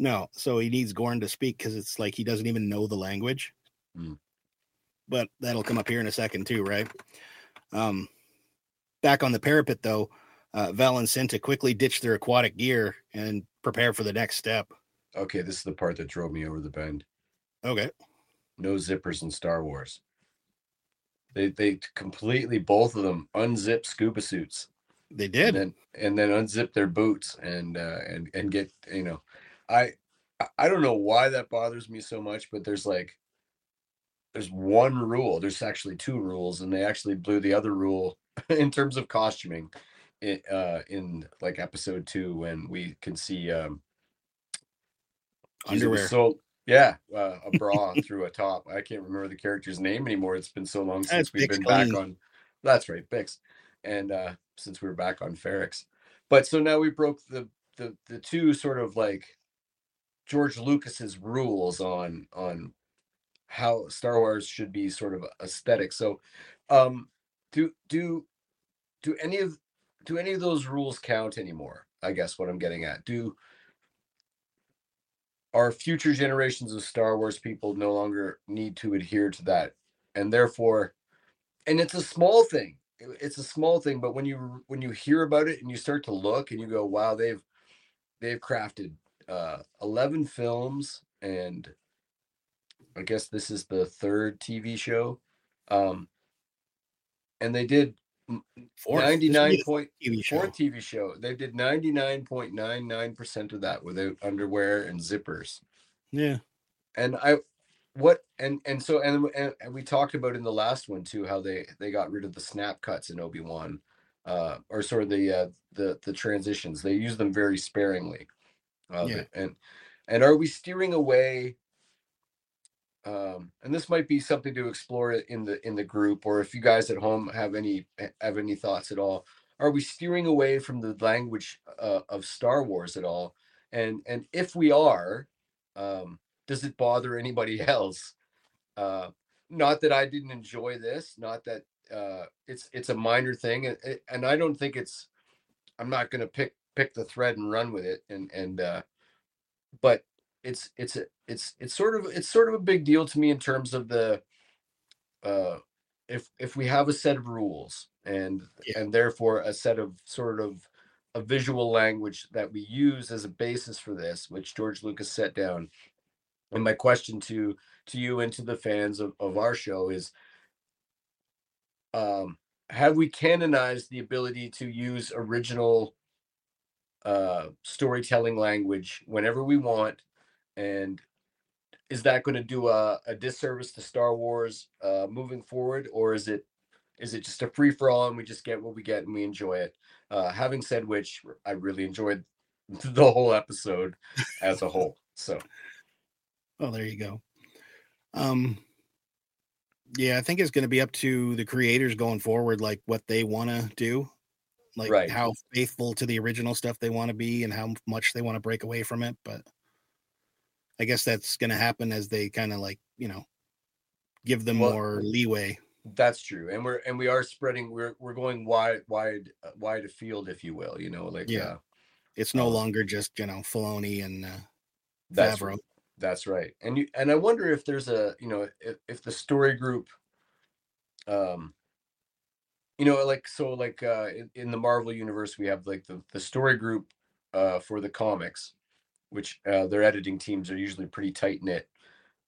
A: No, so he needs Gorn to speak because it's like he doesn't even know the language.
B: Mm.
A: But that'll come up here in a second too, right? Um, back on the parapet though, uh, Val and Cinta quickly ditch their aquatic gear and prepare for the next step.
B: Okay, this is the part that drove me over the bend.
A: Okay.
B: No zippers in Star Wars. They they completely both of them unzip scuba suits.
A: They
B: and
A: did.
B: then and then unzip their boots and uh and and get you know i I- don't know why that bothers me so much, but there's like there's one rule. There's actually two rules, and they actually blew the other rule in terms of costuming in, uh, in like episode two when we can see um, geez, it was
A: Underwear.
B: So yeah, uh, a bra through a top. I can't remember the character's name anymore. It's been so long since
A: That's
B: we've
A: Bix
B: been back on. That's right, Bix, and uh, since we were back on Ferrix. But so now we broke the the the two sort of like George Lucas's rules on on how Star Wars should be sort of aesthetic. So, um, do do do any of do any of those rules count anymore? I guess what I'm getting at. Do our future generations of Star Wars people no longer need to adhere to that, and therefore, and it's a small thing. It's a small thing, but when you when you hear about it and you start to look and you go, "Wow, they've they've crafted uh, 11 films and I guess this is the third TV show. Um, and they did
A: Fourth. This would be
B: 99 point
A: TV show.
B: fourth TV show. They did 99.99% of that without underwear and zippers.
A: Yeah.
B: And I what and and so and, and we talked about in the last one too how they they got rid of the snap cuts in Obi-Wan uh or sort of the uh the the transitions. They use them very sparingly. Uh,
A: Yeah.
B: and and are we steering away um and this might be something to explore in the in the group or if you guys at home have any have any thoughts at all are we steering away from the language uh, of star wars at all and and if we are um does it bother anybody else uh not that i didn't enjoy this not that uh it's it's a minor thing and, and i don't think it's i'm not going to pick pick the thread and run with it and and uh but it's it's a it's it's sort of it's sort of a big deal to me in terms of the uh if if we have a set of rules and
A: Yeah.
B: and therefore a set of sort of a visual language that we use as a basis for this which george lucas set down and my question to to you and to the fans of, of our show is um have we canonized the ability to use original uh storytelling language whenever we want and is that going to do a, a disservice to star wars uh moving forward or is it is it just a free for all and we just get what we get and we enjoy it? Uh having said which i really enjoyed the whole episode as a whole so.
A: Well, there you go. Um, yeah, I think it's going to be up to the creators going forward, like what they want to do, like
B: Right.
A: how faithful to the original stuff they want to be, and how much they want to break away from it. But I guess that's going to happen as they kind of like you know give them
B: Well-
A: more leeway.
B: that's true and we're and we are spreading we're we're going wide wide uh, wide afield if you will you know like
A: Yeah.
B: uh,
A: It's no
B: Um,
A: longer just you know Filoni and uh,
B: that's
A: Favreau.
B: That's right. And you and I wonder if there's a you know if, if the story group um you know like so like uh in, in the Marvel universe we have like the the story group uh for the comics which uh their editing teams are usually pretty tight knit.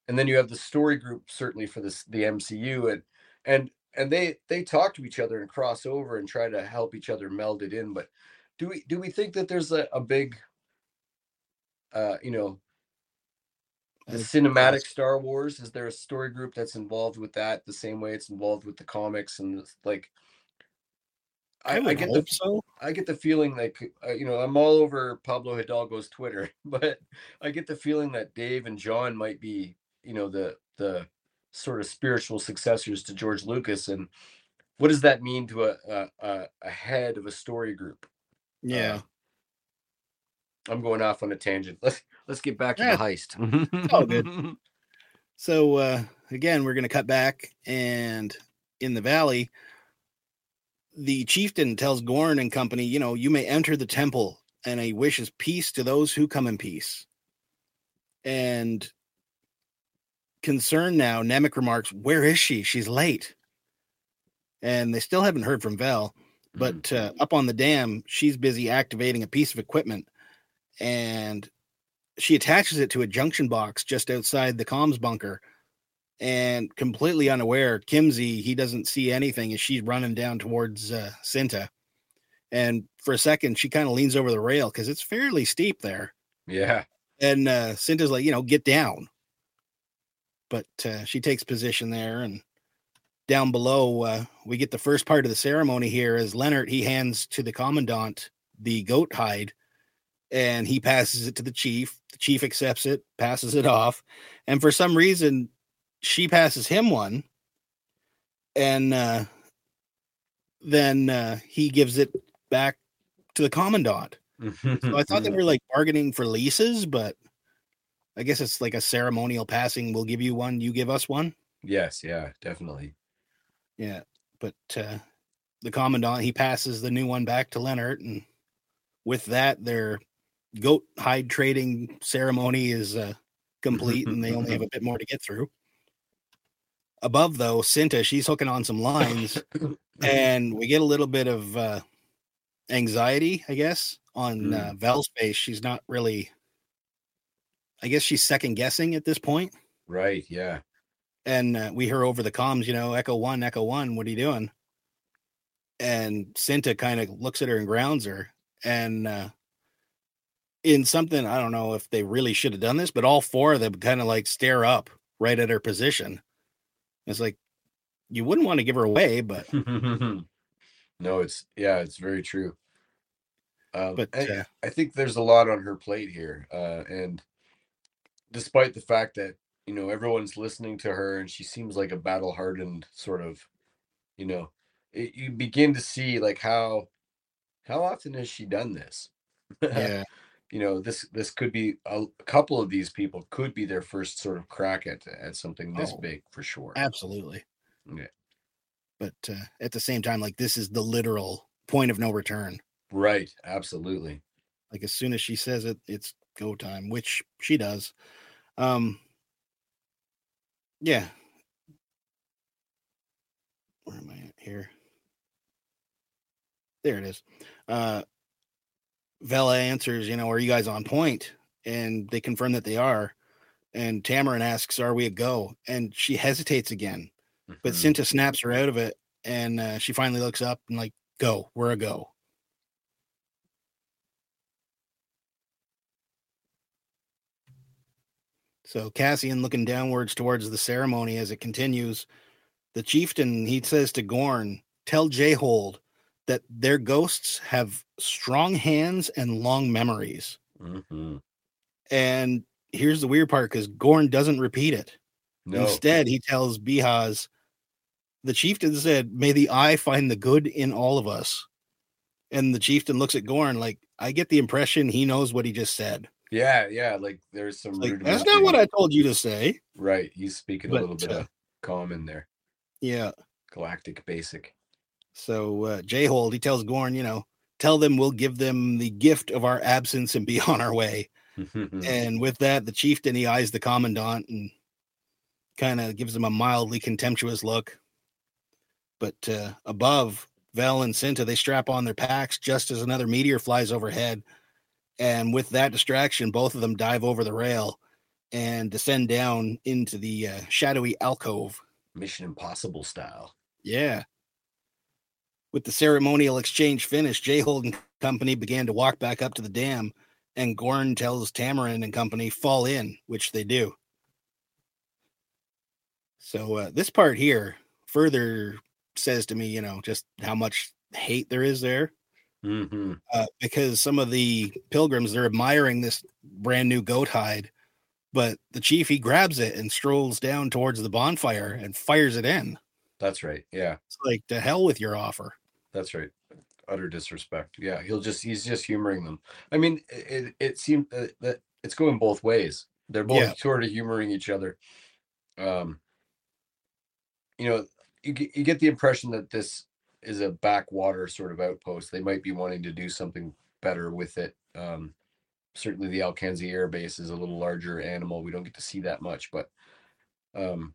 B: And then you have the story group certainly for this the MCU and and and they they talk to each other and cross over and try to help each other meld it in but do we do we think that there's a, a big uh you know the cinematic. Star Wars? Is there a story group that's involved with that the same way it's involved with the comics and like?
A: I would
B: get
A: hope
B: the
A: so.
B: I get the feeling like uh, you know I'm all over Pablo Hidalgo's Twitter, but I get the feeling that Dave and John might be you know the the sort of spiritual successors to George Lucas, and what does that mean to a a, a, head of a story group?
A: Yeah,
B: I'm going off on a tangent. Let's
D: Let's get back to the heist.
A: all good. So uh again, we're going to cut back and in the valley the chieftain tells Gorn and company, you know, you may enter the temple and he wishes peace to those who come in peace. And concerned now, Nemik remarks, "Where is she? She's late." And they still haven't heard from Vel, but uh, up on the dam, she's busy activating a piece of equipment and she attaches it to a junction box just outside the comms bunker and completely unaware kimzi he doesn't see anything as she's running down towards uh, cinta and for a second she kind of leans over the rail because it's fairly steep there
B: yeah,
A: And uh Cinta's like, you know, get down. But uh, she takes position there and down below uh, we get the first part of the ceremony here as Leonard he hands to the commandant the goat hide and he passes it to the chief. The chief accepts it, passes it off, and for some reason she passes him one and uh, then uh, he gives it back to the commandant. So I thought they were like bargaining for leases, but I guess it's like a ceremonial passing. We'll give you one, you give us one.
B: yes, yeah, definitely.
A: Yeah, but uh, the commandant he passes the new one back to Leonard, and with that, their goat hide trading ceremony is uh, complete, and they only have a bit more to get through. Above though, Cinta she's hooking on some lines, and we get a little bit of uh, anxiety, I guess, on uh, Vel's face. She's not really. I guess she's second guessing at this point.
B: Right, yeah.
A: and uh, we hear over the comms, you know, Echo One, Echo One, what are you doing? And Cinta kind of looks at her and grounds her, and uh, in something I don't know if they really should have done this, but all four of them kind of like stare up right at her position. It's like you wouldn't want to give her away, but
B: no, it's yeah, it's very true. Um,
A: But,
B: I,
A: uh,
B: I think there's a lot on her plate here, uh, and despite the fact that you know everyone's listening to her and she seems like a battle-hardened sort of, you know, it, you begin to see like how how often has she done this?
A: yeah,
B: you know, this this could be a, a couple of these people could be their first sort of crack at at something this
A: Oh,
B: big for sure.
A: absolutely.
B: Yeah.
A: But uh, at the same time, like this is the literal point of no return.
B: Right, absolutely.
A: Like as soon as she says it, it's go time, which she does. Um yeah. Where am I at here? There it is. Uh Vela answers, you know, are you guys on point? And they confirm that they are. And Taramyn asks, Are we a go? And she hesitates again. But
B: Mhm.
A: Cinta snaps her out of it and uh, she finally looks up and like, go, we're a go. So Cassian looking downwards towards the ceremony as it continues. The chieftain he says to Gorn, tell Jayhold that their ghosts have strong hands and long memories.
B: Mhm.
A: And here's the weird part because Gorn doesn't repeat it.
B: No.
A: Instead, he tells Beehaz, the chieftain said, May the eye find the good in all of us. And the chieftain looks at Gorn like, I get the impression he knows what he just said.
B: Yeah, yeah. Like there's some
A: Like, that's not what I told you to say.
B: Right. He's speaking a little bit
A: uh,
B: of common there.
A: Yeah.
B: Galactic basic.
A: So uh, Jayhold, he tells Gorn, you know, tell them we'll give them the gift of our absence and be on our way. And with that, the chieftain he eyes the commandant and kind of gives him a mildly contemptuous look. But uh, above, Vel and Cinta they strap on their packs just as another meteor flies overhead. And with that distraction, both of them dive over the rail and descend down into the uh, shadowy alcove.
B: Mission Impossible style.
A: Yeah. With the ceremonial exchange finished, Jayhold and company began to walk back up to the dam, and Gorn tells Taramyn and company fall in, which they do. So uh, this part here further says to me, you know, just how much hate there is there,
B: hmm
A: uh, because some of the pilgrims they're admiring this brand new goat hide, but the chief he grabs it and strolls down towards the bonfire and fires it in.
B: That's right. Yeah,
A: It's like to hell with your offer.
B: That's right. Utter disrespect. Yeah, he'll just he's just humoring them. I mean, it it, it seemed that, that it's going both ways. They're both
A: Yeah.
B: sort of humoring each other. Um, you know, you get, you get the impression that this is a backwater sort of outpost. They might be wanting to do something better with it. Um, certainly, the Alkenzi Air Base is a little larger animal. We don't get to see that much, but um,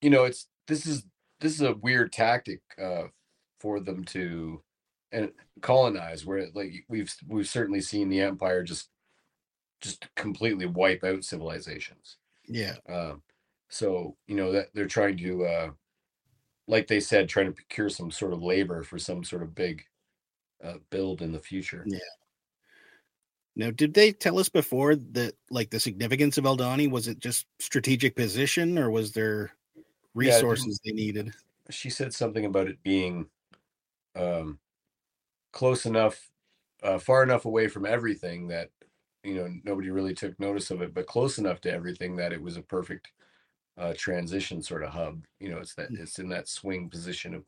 B: you know, it's this is this is a weird tactic uh, for them to and colonize. Where like we've we've certainly seen the Empire just just completely wipe out civilizations.
A: Yeah.
B: Um, so you know that they're trying to, uh, like they said, trying to procure some sort of labor for some sort of big uh, build in the future.
A: Yeah. Now, did they tell us before that like the significance of Aldhani Was it just strategic position or was there resources they needed?
B: She said something about it being um, close enough, uh, far enough away from everything that you know nobody really took notice of it, but close enough to everything that it was a perfect uh, transition sort of hub. You know, it's that it's in that swing position of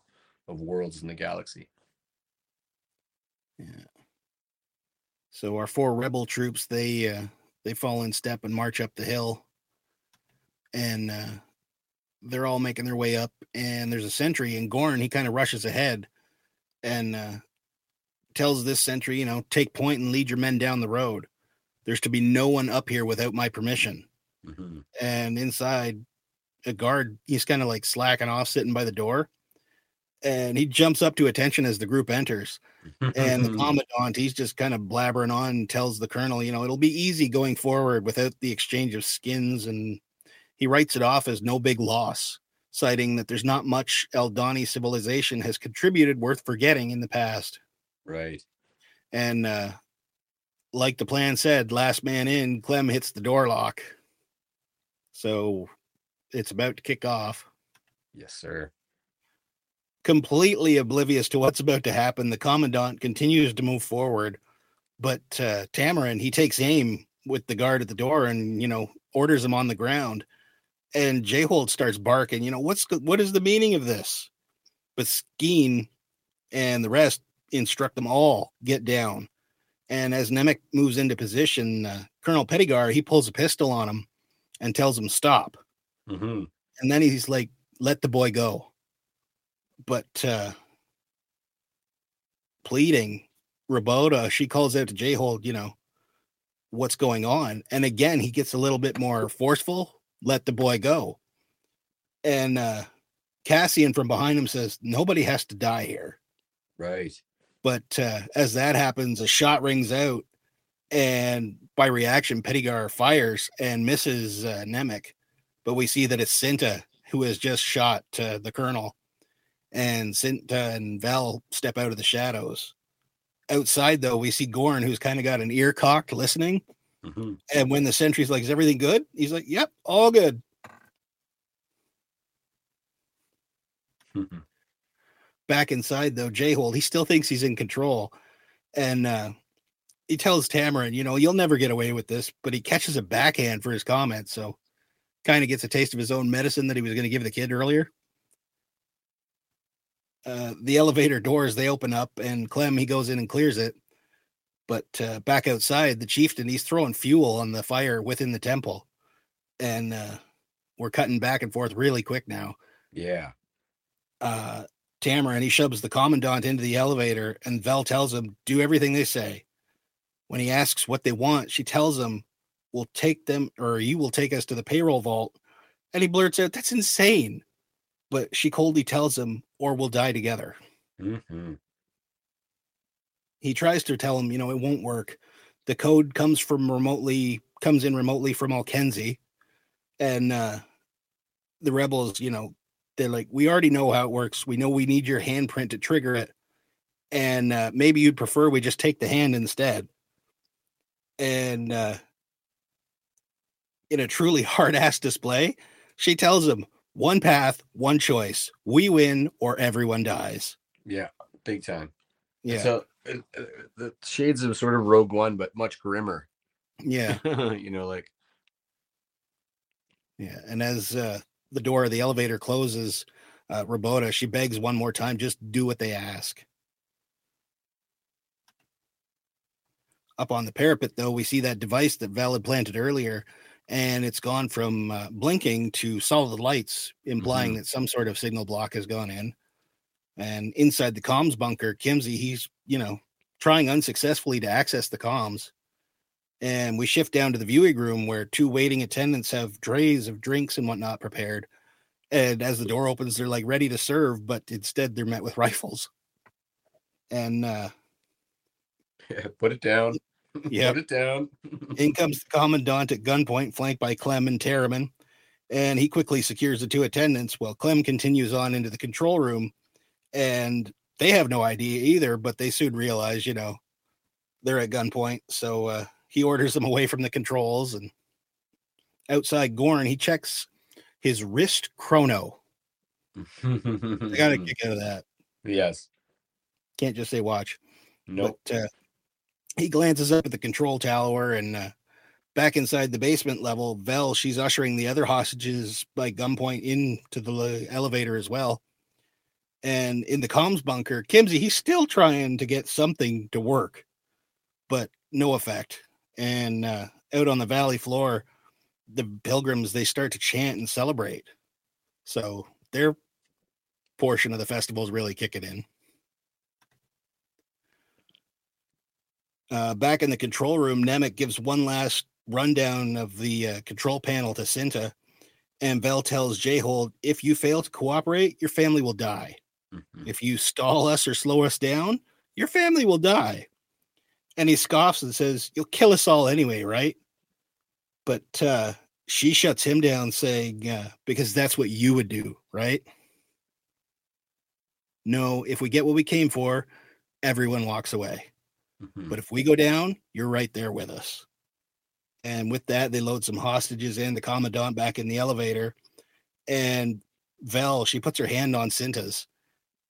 B: of worlds in the galaxy.
A: Yeah. So our four rebel troops they uh, they fall in step and march up the hill, and uh, they're all making their way up. And there's a sentry, and Gorn he kind of rushes ahead, and uh, tells this sentry, you know, take point and lead your men down the road. There's to be no one up here without my permission. Mm-hmm. And inside, a guard he's kind of like slacking off, sitting by the door, and he jumps up to attention as the group enters and the commandant he's just kind of blabbering on and tells the colonel you know it'll be easy going forward without the exchange of skins and he writes it off as no big loss citing that there's not much Aldhani civilization has contributed worth forgetting in the past.
B: Right.
A: And uh like the plan said last man in clem hits the door lock. So it's about to kick off.
B: Yes sir.
A: Completely oblivious to what's about to happen. The commandant continues to move forward, but uh, Taramyn he takes aim with the guard at the door and you know orders him on the ground. And Jayhold starts barking. You know what's what is the meaning of this? But Skeen and the rest instruct them all get down. And as Nemik moves into position, uh, Colonel Petigar he pulls a pistol on him and tells him stop. Mm-hmm. And then he's like, "Let the boy go." but uh pleading Roboda, she calls out to Jayhold, you know, what's going on. And again, he gets a little bit more forceful, let the boy go. And uh Cassian from behind him says, Nobody has to die here.
B: Right.
A: But uh as that happens, a shot rings out, and by reaction, Petigar fires and misses uh, Nemik. But we see that it's Cinta who has just shot uh, the colonel and Cinta and Val step out of the shadows. Outside, though, we see Gorn, who's kind of got an ear cocked, listening. Mm-hmm. And when the sentry's like, "Is everything good?" He's like, "Yep, all good." Mm-hmm. Back inside, though, Jayhold, he still thinks he's in control, and uh, he tells Taramyn, "You know, you'll never get away with this." But he catches a backhand for his comment, so kind of gets a taste of his own medicine that he was going to give the kid earlier. Uh, the elevator doors they open up and Clem he goes in and clears it. But uh, back outside, the chieftain he's throwing fuel on the fire within the temple, and uh, we're cutting back and forth really quick now.
B: Yeah.
A: Uh, and he shoves the commandant into the elevator, and Vel tells him do everything they say. When he asks what they want, she tells him, "We'll take them, or you will take us to the payroll vault." And he blurts out, "That's insane." but she coldly tells him, or we'll die together. Mm-hmm. He tries to tell him, you know, it won't work. The code comes from remotely, comes in remotely from Alkenzi. And uh, the rebels, you know, they're like, we already know how it works. We know we need your handprint to trigger it. And uh, maybe you'd prefer we just take the hand instead. And uh, in a truly hard ass display, she tells him, one path, one choice. We win or everyone dies.
B: Yeah, big time.
A: Yeah.
B: So the shades of sort of Rogue One, but much grimmer.
A: Yeah.
B: you know, like.
A: Yeah, and as uh, the door of the elevator closes, uh, Roboda she begs one more time, just do what they ask. Up on the parapet, though, we see that device that Val had planted earlier and it's gone from uh, blinking to solid lights, implying mm-hmm. that some sort of signal block has gone in. And inside the comms bunker, Kimzi, he's, you know, trying unsuccessfully to access the comms. And we shift down to the viewing room where two waiting attendants have trays of drinks and whatnot prepared. And as the door opens, they're like ready to serve, but instead they're met with rifles. And uh
B: yeah, put it down.
A: Yeah.
B: Put it down.
A: In comes the commandant at gunpoint, flanked by Clem and Taramyn. And he quickly secures the two attendants while Clem continues on into the control room. And they have no idea either, but they soon realize, you know, they're at gunpoint. So uh, he orders them away from the controls and outside Gorn, he checks his wrist chrono. I got a kick out of that.
B: Yes.
A: Can't just say watch.
B: Nope.
A: But uh, he glances up at the control tower and uh, back inside the basement level, Vel, she's ushering the other hostages by gunpoint into the elevator as well. And in the comms bunker, Kimzi, he's still trying to get something to work, but no effect. And uh, out on the valley floor, the pilgrims they start to chant and celebrate. So their portion of the festival is really kicking in. Uh, back in the control room, Nemik gives one last rundown of the uh, control panel to Cinta, and Vel tells Jayhold, "If you fail to cooperate, your family will die.
B: Mhm.
A: If you stall us or slow us down, your family will die." And he scoffs and says, "You'll kill us all anyway, right?" But uh, she shuts him down, saying, uh, "Because that's what you would do, right?" No, if we get what we came for, everyone walks away.
B: Mhm.
A: But if we go down, you're right there with us. And with that, they load some hostages in, the commandant back in the elevator. And Vel, she puts her hand on Cinta's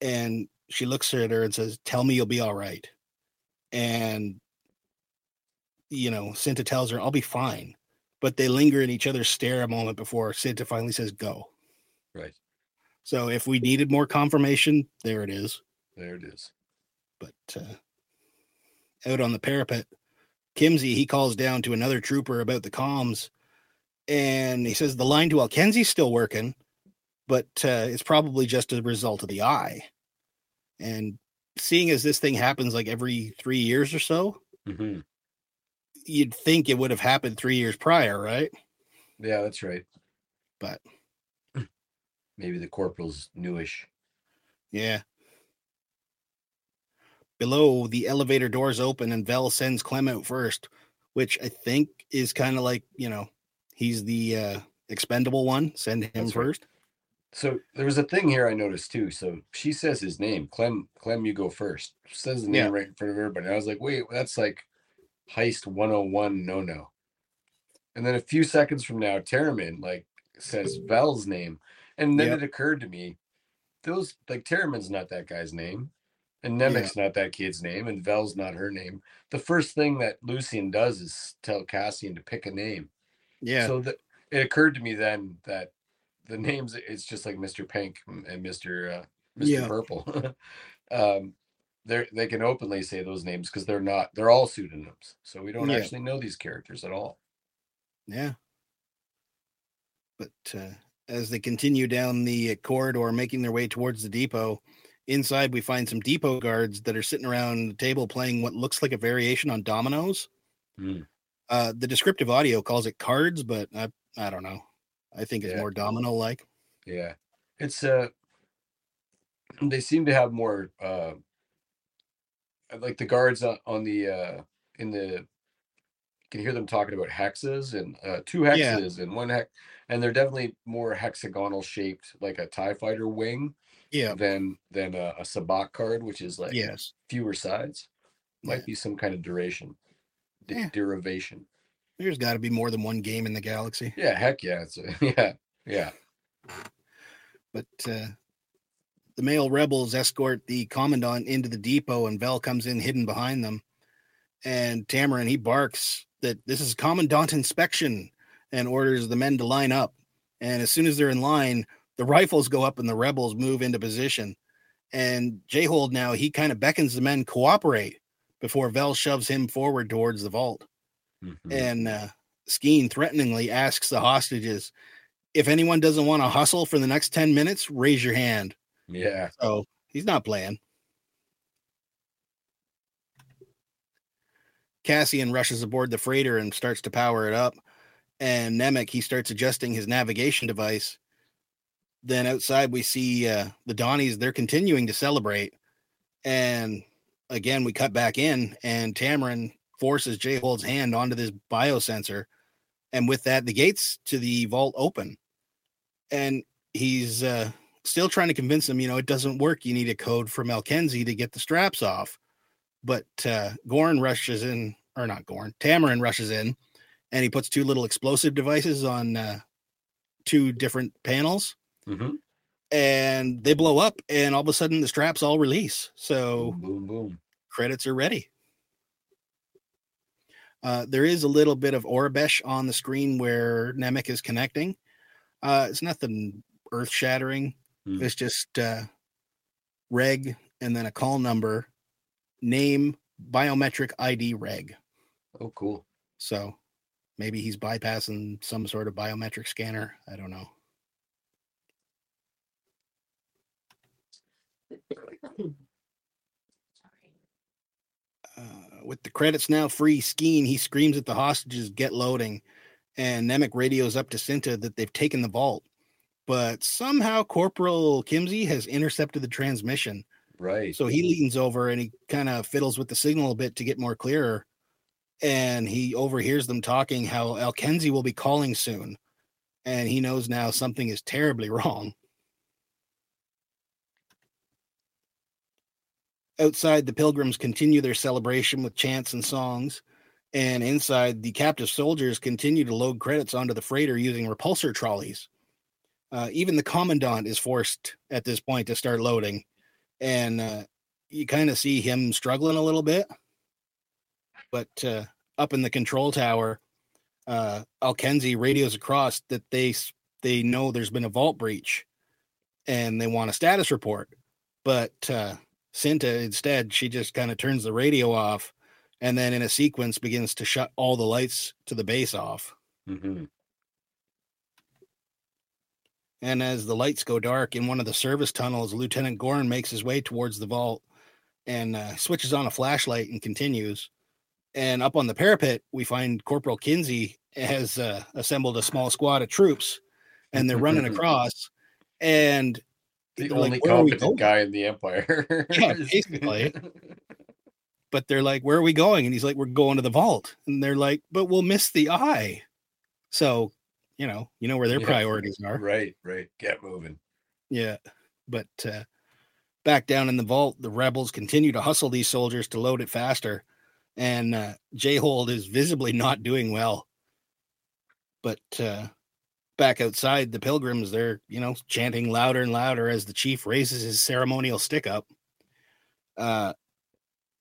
A: and she looks at her and says, Tell me you'll be all right. And, you know, Cinta tells her, I'll be fine. But they linger in each other's stare a moment before Cinta finally says, Go.
B: Right.
A: So if we needed more confirmation, there it is.
B: There it is.
A: but uh, out on the parapet, Kimzi he calls down to another trooper about the comms, and he says the line to Alkenzi's still working, but uh, it's probably just a result of the eye. And seeing as this thing happens like every three years or so,
B: hmm
A: you'd think it would have happened three years prior, right?
B: Yeah, that's right.
A: But
B: Maybe the corporal's newish.
A: yeah. Below, the elevator doors open and Vel sends Clem out first, which I think is kind of like, you know, he's the uh, expendable one. Send him
B: That's right. So there was a thing here I noticed too. So she says his name, Clem. Clem, you go first. Says the name
A: Yeah.
B: right in front of everybody. I was like, wait, that's like heist 101 no no. And then a few seconds from now, Taramyn like says Vel's name. And then
A: Yep.
B: it occurred to me, those like Taramyn's not that guy's name, and Nemik's not that kid's name, and Vel's not her name. The first thing that Luthen does is tell Cassian to pick a name.
A: Yeah.
B: So that it occurred to me then that the names it's just like Mr. Pink and Mr. Uh, Mr.
A: Yeah.
B: Purple. um, they they can openly say those names because they're not they're all pseudonyms. So we don't
A: Yeah.
B: actually know these characters at all.
A: Yeah. But uh, as they continue down the uh, corridor, making their way towards the depot, inside we find some depot guards that are sitting around the table playing what looks like a variation on dominoes.
B: Hmm.
A: Uh, the descriptive audio calls it cards, but I, I don't know. I think it's
B: Yeah.
A: more domino like.
B: Yeah, it's uh, they seem to have more uh, like the guards on, on the uh in the you can hear them talking about hexes and uh two
A: Yeah.
B: hexes and one hex and they're definitely more hexagonal shaped like a tie fighter wing
A: Yeah.
B: than than a, a sabacc card which is like
A: Yes.
B: fewer sides might
A: Yeah.
B: be some kind of duration de-
A: Yeah.
B: derivation
A: There's got to be more than one game in the galaxy.
B: yeah heck yeah it's a, yeah yeah.
A: But uh, the male rebels escort the commandant into the depot and Vel comes in hidden behind them. And Taramyn he barks that this is commandant inspection and orders the men to line up. And as soon as they're in line the rifles go up and the rebels move into position. And Jayhold now he kind of beckons the men cooperate before Vel shoves him forward towards the vault
B: Mhm.
A: and uh, Skeen threateningly asks the hostages, if anyone doesn't want to hustle for the next 10 minutes, raise your hand.
B: yeah
A: So he's not playing. Cassian rushes aboard the freighter and starts to power it up. And Nemik, he starts adjusting his navigation device. Then outside, we see uh, the Donnies, they're continuing to celebrate. And again, we cut back in, and Taramyn forces Jayhold's hand onto this biosensor. And with that, the gates to the vault open. And he's uh, still trying to convince them, you know, it doesn't work. You need a code from Alkenzi to get the straps off. But uh, Gorn rushes in or not Gorn, Taramyn rushes in and he puts two little explosive devices on uh, two different panels
B: Mm-hmm.
A: and they blow up and all of a sudden the straps all release. So
B: Boom, boom, boom.
A: credits are ready. Uh, there is a little bit of Aurebesh on the screen where Nemik is connecting. Uh, it's nothing earth shattering.
B: Hmm.
A: It's just uh, reg and then a call number, name, biometric ID reg.
B: Oh, cool.
A: So maybe he's bypassing some sort of biometric scanner. I don't know. Uh, with the credits now free, Skeen, he screams at the hostages, get loading. And Nemik radios up to Cinta that they've taken the vault. But somehow Corporal Kimzi has intercepted the transmission.
B: Right.
A: So he leans over and he kind of fiddles with the signal a bit to get more clearer. And he overhears them talking how Al Alkenzi will be calling soon. And he knows now something is terribly wrong. Outside, the pilgrims continue their celebration with chants and songs. And inside, the captive soldiers continue to load credits onto the freighter using repulsor trolleys. Uh, even the commandant is forced at this point to start loading. And uh, you kind of see him struggling a little bit. But uh, up in the control tower, uh, Alkenzi radios across that they they know there's been a vault breach, and they want a status report. But uh, Cinta instead, she just kind of turns the radio off, and then in a sequence begins to shut all the lights to the base off.
B: Mm-hmm.
A: And as the lights go dark in one of the service tunnels, Lieutenant Gorn makes his way towards the vault and uh, switches on a flashlight and continues. And up on the parapet, we find Corporal Kimzi has uh, assembled a small squad of troops, and they're running across. And
B: The
A: like,
B: only
A: "Where are we going?"
B: competent guy in the empire.
A: Yeah, basically. but they're like, "Where are we going?" And he's like, "We're going to the vault." And they're like, "But we'll miss the eye." So, you know, you know where their
B: Yeah.
A: priorities are.
B: right, right. Get moving.
A: Yeah. But uh, back down in the vault, the rebels continue to hustle these soldiers to load it faster. And uh, Jayhold is visibly not doing well. But uh, back outside, the pilgrims, they're, you know, chanting louder and louder as the chief raises his ceremonial stick up. Uh,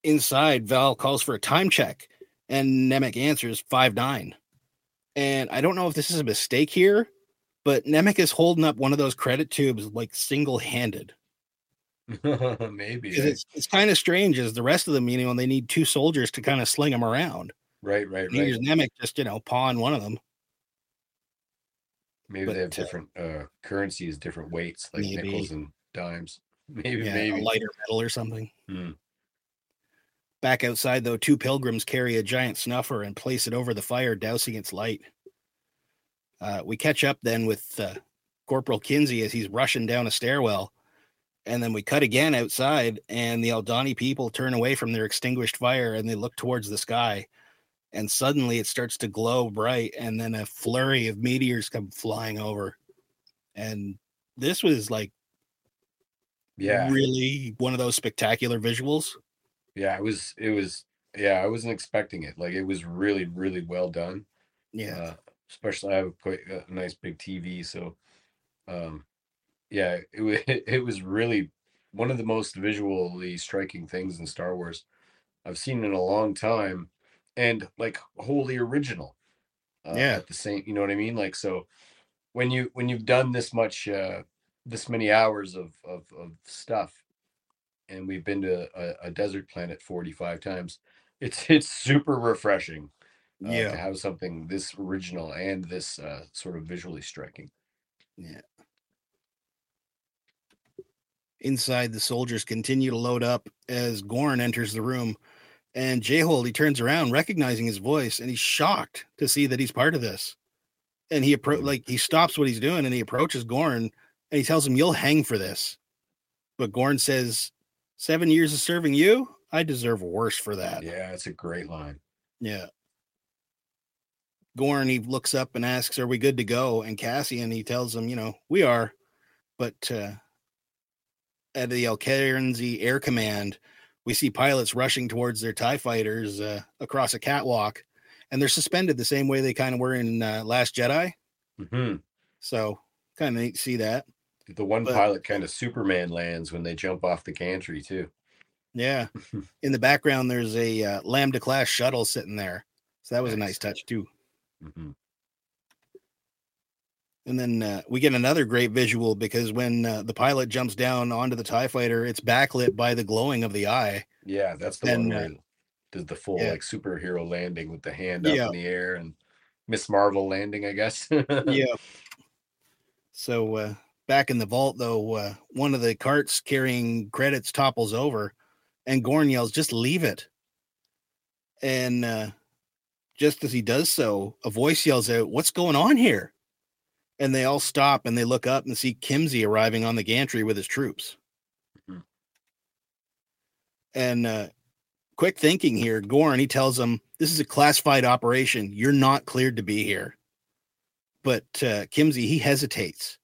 A: inside, Val calls for a time check, and Nemik answers 5 9. And I don't know if this is a mistake here, but Nemik is holding up one of those credit tubes like single handed.
B: Maybe. Eh?
A: it's, it's kind of strange as the rest of them, you know, and they need two soldiers to kind of sling them around.
B: Right, right,
A: Here's
B: right.
A: Nemik just, you know, pawn one of them.
B: Maybe
A: but,
B: they have different uh, currencies, different weights, like
A: Maybe.
B: nickels and dimes. Maybe,
A: Yeah,
B: maybe.
A: lighter metal or something.
B: Hmm.
A: Back outside, though, two pilgrims carry a giant snuffer and place it over the fire, dousing its light. Uh, we catch up then with uh, Corporal Kimzi as he's rushing down a stairwell. And then we cut again outside, and the Aldhani people turn away from their extinguished fire and they look towards the sky. And suddenly it starts to glow bright, and then a flurry of meteors come flying over. And this was like
B: Yeah,
A: really one of those spectacular visuals.
B: yeah. It was. It was. Yeah, I wasn't expecting it. Like it was really, really well done.
A: Yeah.
B: Uh, especially I have quite a nice big TV, so um, yeah, it was. It was really one of the most visually striking things in Star Wars I've seen in a long time, and like wholly original. Uh,
A: Yeah.
B: At the same, you know what I mean? Like so, when you when you've done this much, uh, this many hours of of, of stuff, and we've been to a, a desert planet forty five times, it's it's super refreshing uh,
A: yeah.
B: to have something this original and this uh, sort of visually striking.
A: Yeah. Inside, the soldiers continue to load up as Gorn enters the room. And Jayhold, he turns around, recognizing his voice, and he's shocked to see that he's part of this. And he appro-
B: Mhm.
A: like he stops what he's doing and he approaches Gorn and he tells him, You'll hang for this. But Gorn says, Seven years of serving you, I deserve worse for that.
B: Yeah, it's a great line.
A: Yeah. Gorn, he looks up and asks, Are we good to go? And Cassian, he tells him, You know, we are. But uh, at the Alkenzi Air Command, we see pilots rushing towards their TIE fighters uh, across a catwalk, and they're suspended the same way they kind of were in uh, Last Jedi.
B: Mhm.
A: So kind of neat to see that.
B: The one
A: But-
B: pilot kind of Superman lands when they jump off the gantry too.
A: Yeah. in the background, there's a uh, Lambda class shuttle sitting there. So that was a nice
B: Nice.
A: touch too.
B: Mhm.
A: And then uh, we get another great visual because when uh, the pilot jumps down onto the TIE fighter, it's backlit by the glowing of the eye.
B: Yeah, that's the
A: And,
B: one
A: uh,
B: where the full
A: yeah.
B: like superhero landing with the hand up
A: Yeah.
B: in the air and Miss Marvel landing, I guess.
A: yeah. So uh, back in the vault, though, uh, one of the carts carrying credits topples over, and Gorn yells, "Just leave it!" And uh, just as he does so, a voice yells out, "What's going on here?" And they all stop and they look up and see Kimzi arriving on the gantry with his troops.
B: Mhm.
A: And uh, quick thinking here, Gorn he tells them, "This is a classified operation. You're not cleared to be here." but uh, Kimzi he hesitates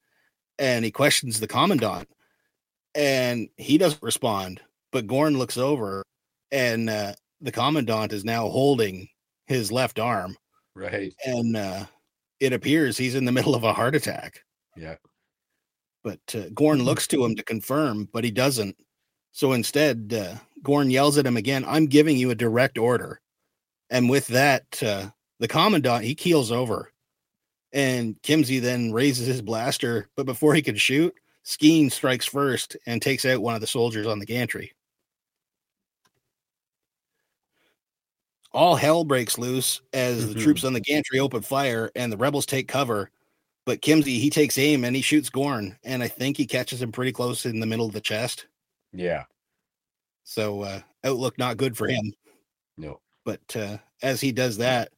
A: and he questions the commandant and he doesn't respond. But Gorn looks over and uh, the commandant is now holding his left arm
B: right.
A: and uh, it appears he's in the middle of a heart attack.
B: Yeah.
A: But uh, Gorn looks to him to confirm, but he doesn't. So instead, uh, Gorn yells at him again, I'm giving you a direct order. And with that, uh, the commandant, he keels over. And Kimzi then raises his blaster, but before he can shoot, Skeen strikes first and takes out one of the soldiers on the gantry. All hell breaks loose as the
B: Mhm.
A: troops on the gantry open fire and the rebels take cover. But Kimzi, he takes aim and he shoots Gorn, and I think he catches him pretty close in the middle of the chest.
B: Yeah.
A: So uh, outlook not good for him.
B: No.
A: But uh, as he does that,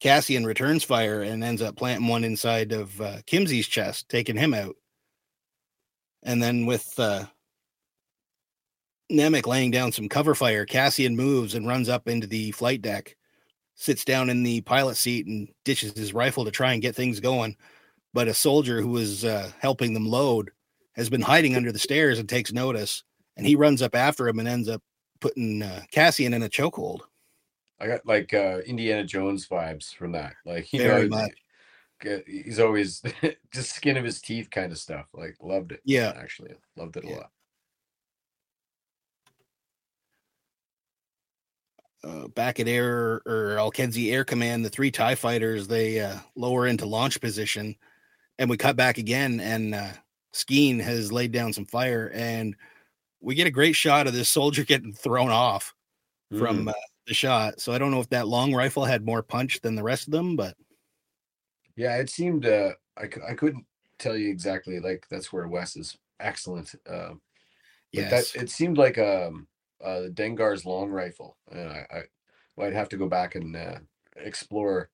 A: Cassian returns fire and ends up planting one inside of uh, Kimzi's chest, taking him out. And then with uh, Nemik laying down some cover fire, Cassian moves and runs up into the flight deck, sits down in the pilot seat and ditches his rifle to try and get things going. But a soldier who was uh, helping them load has been hiding under the stairs and takes notice. And he runs up after him and ends up putting uh, Cassian in a chokehold.
B: I got like uh Indiana Jones vibes from that. Like you
A: Very
B: know,
A: much.
B: he's always just skin of his teeth kind of stuff. Like loved it.
A: Yeah.
B: Actually, loved it a
A: Yeah.
B: lot.
A: Uh, back at Air or Alkenzi Air Command, the three TIE fighters they uh, lower into launch position, and we cut back again, and uh, Skeen has laid down some fire, and we get a great shot of this soldier getting thrown off from
B: Mm.
A: uh, the shot. So I don't know if that long rifle had more punch than the rest of them, but
B: Yeah, it seemed uh I, I couldn't tell you exactly like that's where Wes is excellent. Um but
A: yes,
B: that it seemed like um uh Dengar's long rifle. And I, I well, I'd have to go back and uh, explore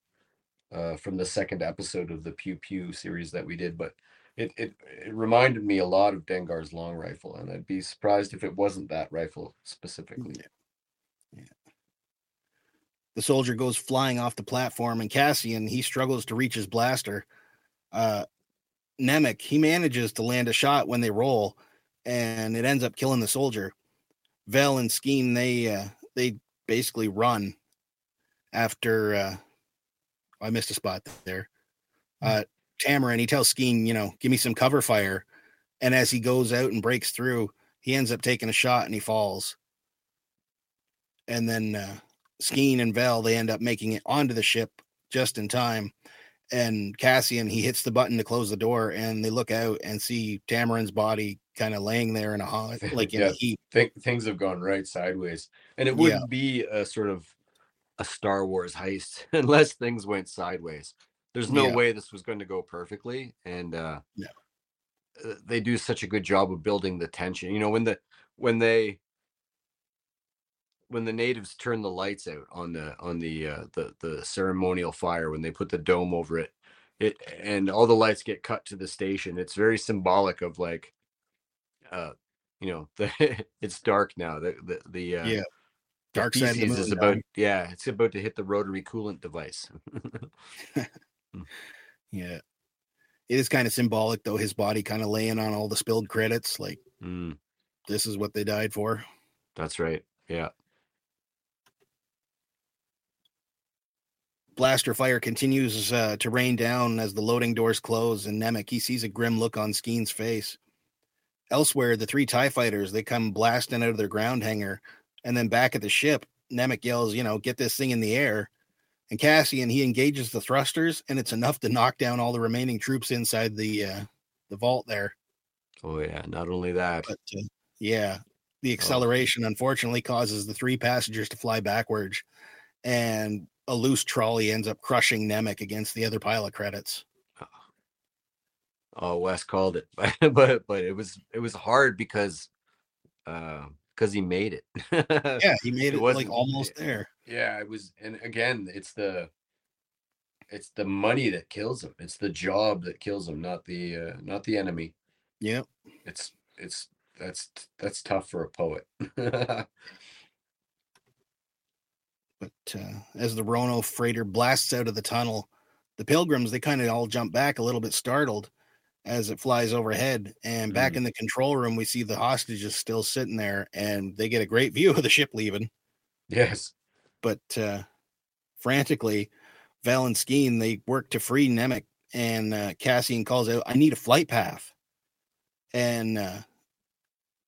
B: uh from the second episode of the Pew Pew series that we did, but it, it it reminded me a lot of Dengar's long rifle, and I'd be surprised if it wasn't that rifle specifically.
A: the soldier goes flying off the platform, and Cassian he struggles to reach his blaster. Uh, Nemik he manages to land a shot when they roll, and it ends up killing the soldier. Vel and Skeen they uh, they basically run after. Uh, I missed a spot there. Uh, Taramyn he tells Skeen, you know, give me some cover fire, and as he goes out and breaks through, he ends up taking a shot and he falls. And then uh, Skeen and Vel they end up making it onto the ship just in time. And Cassian he hits the button to close the door, and they look out and see Taramyn's body kind of laying there in a hot, like in
B: Yeah.
A: a heap.
B: Think things have gone right sideways, and it wouldn't be a sort of
D: a Star Wars heist unless things went sideways. There's no
A: Yeah.
D: way this was going to go perfectly, and uh,
A: No.
D: uh, they do such a good job of building the tension. You know, when the when they when the natives turn the lights out on the on the uh, the the ceremonial fire when they put the dome over it, it and all the lights get cut to the station. It's very symbolic of like, uh, you know, the it's dark now. The the the uh,
A: Yeah. Dark side of the moon.
D: is about yeah it's about to hit the rotary coolant device
A: Yeah. It is kind of symbolic though, his body kind of laying on all the spilled credits. Like
D: Mm,
A: this is what they died for.
D: that's right Yeah.
A: Blaster fire continues uh, to rain down as the loading doors close, and Nemik he sees a grim look on Skeen's face. Elsewhere, the three TIE fighters they come blasting out of their ground hangar, and then back at the ship, Nemik yells, "You know, get this thing in the air!" And Cassian he engages the thrusters, and it's enough to knock down all the remaining troops inside the uh, the vault there.
D: Oh yeah. Not only that.
A: But uh, yeah, the acceleration unfortunately causes the three passengers to fly backwards, and a loose trolley ends up crushing Nemik against the other pilot credits.
D: Oh, Wes called it, but but it was it was hard because uh because he made it.
A: Yeah, he made
D: It
A: it,
D: wasn't-
A: like almost there.
B: Yeah, it was, and again, it's the it's the money that kills him. It's the job that kills him, not the uh, not the enemy.
A: Yep.
B: It's it's that's that's tough for a poet.
A: But uh, as the Rono freighter blasts out of the tunnel, the pilgrims they kind of all jump back a little bit startled as it flies overhead. And back
B: Mhm.
A: in the control room, we see the hostages still sitting there, and they get a great view of the ship leaving.
B: yes.
A: But uh, frantically, Val and Skeen they work to free Nemik, and uh, Cassian calls out, "I need a flight path," and uh,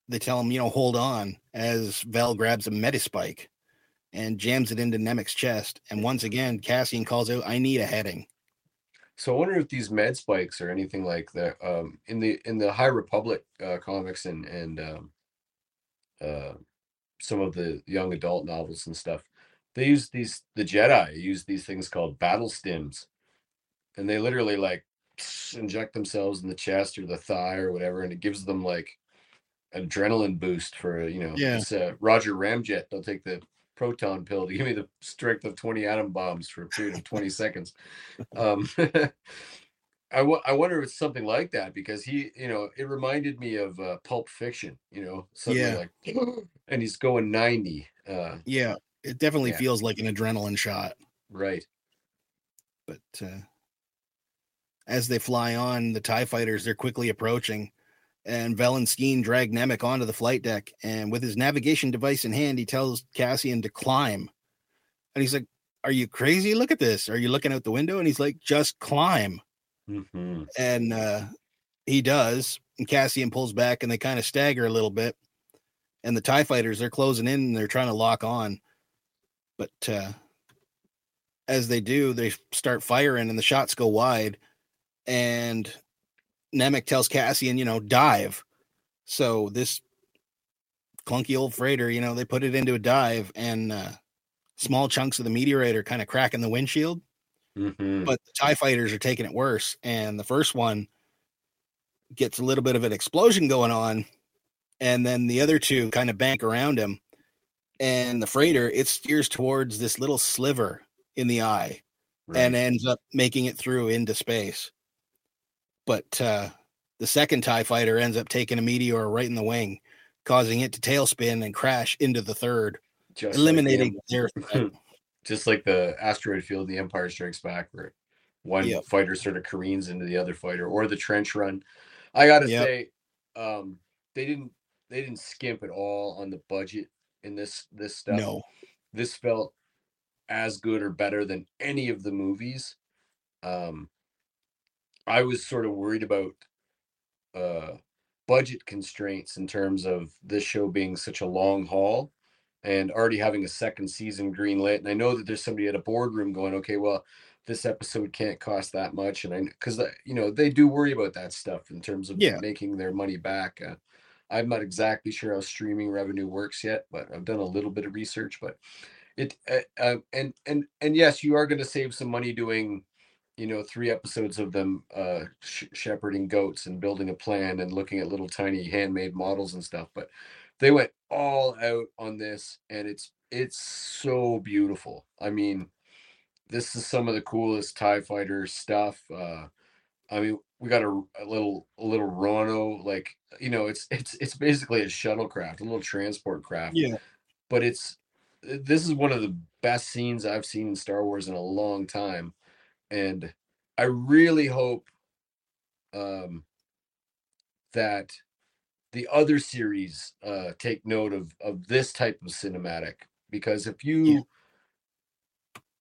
A: they tell him, "You know, hold on." As Val grabs a metaspike and jams it into Nemik's chest, and once again, Cassian calls out, "I need a heading."
B: So I wonder if these med spikes or anything like that. Um, in the in the High Republic uh, comics and and um, uh, some of the young adult novels and stuff, they use these. The Jedi use these things called battle stims, and they literally like inject themselves in the chest or the thigh or whatever, and it gives them like adrenaline boost for you know.
A: Yeah.
B: It's uh, Roger Ramjet. They'll take the proton pill to give me the strength of 20 atom bombs for a period of 20 seconds. Um, I, w- I wonder if it's something like that because he, you know, it reminded me of uh, Pulp Fiction, you know, suddenly
A: Yeah.
B: like, and he's going 90. Uh,
A: Yeah, it definitely
B: Yeah.
A: feels like an adrenaline shot.
B: right.
A: But uh, as they fly on, the TIE fighters, they're quickly approaching. And Vel and Skeen drag Nemik onto the flight deck. And with his navigation device in hand, he tells Cassian to climb. And he's like, Are you crazy? Look at this. Are you looking out the window? And he's like, Just climb.
B: hmm
A: And uh, he does. And Cassian pulls back and they kind of stagger a little bit. And the TIE fighters, they're closing in and they're trying to lock on. But uh, as they do, they start firing and the shots go wide. And Nemik tells Cassian, you know, dive. So this clunky old freighter, you know, they put it into a dive and uh, small chunks of the meteorite are kind of cracking the windshield
B: hmm
A: but the TIE fighters are taking it worse. And the first one gets a little bit of an explosion going on. And then the other two kind of bank around him. And the freighter, it steers towards this little sliver in the eye and ends up making it through into space. But uh, the second TIE fighter ends up taking a meteor right in the wing, causing it to tailspin and crash into the third,
B: Just like
A: eliminating
B: the-
A: their
B: just like the asteroid field, the Empire Strikes Back, where one
A: Yep.
B: fighter sort of careens into the other fighter, or the trench run. I gotta
A: Yep.
B: say, um, they didn't they didn't skimp at all on the budget in this this stuff.
A: No.
B: this felt as good or better than any of the movies. Um, I was sort of worried about uh, budget constraints in terms of this show being such a long haul and already having a second season greenlit. And I know that there's somebody at a boardroom going, okay, well, this episode can't cost that much. And I, because, you know, they do worry about that stuff in terms of
A: Yeah.
B: making their money back. Uh, I'm not exactly sure how streaming revenue works yet, but I've done a little bit of research. But it uh, uh, and and and yes, you are going to save some money doing, you know, three episodes of them uh, sh- shepherding goats and building a plan and looking at little tiny handmade models and stuff. But they went all out on this, and it's it's so beautiful. I mean, this is some of the coolest Tie Fighter stuff. Uh, I mean, we got a, a little a little Rono, like you know, it's it's it's basically a shuttlecraft, a little transport craft.
A: Yeah.
B: But it's this is one of the best scenes I've seen in Star Wars in a long time, and I really hope um, that the other series uh take note of of this type of cinematic because if you
A: Yeah.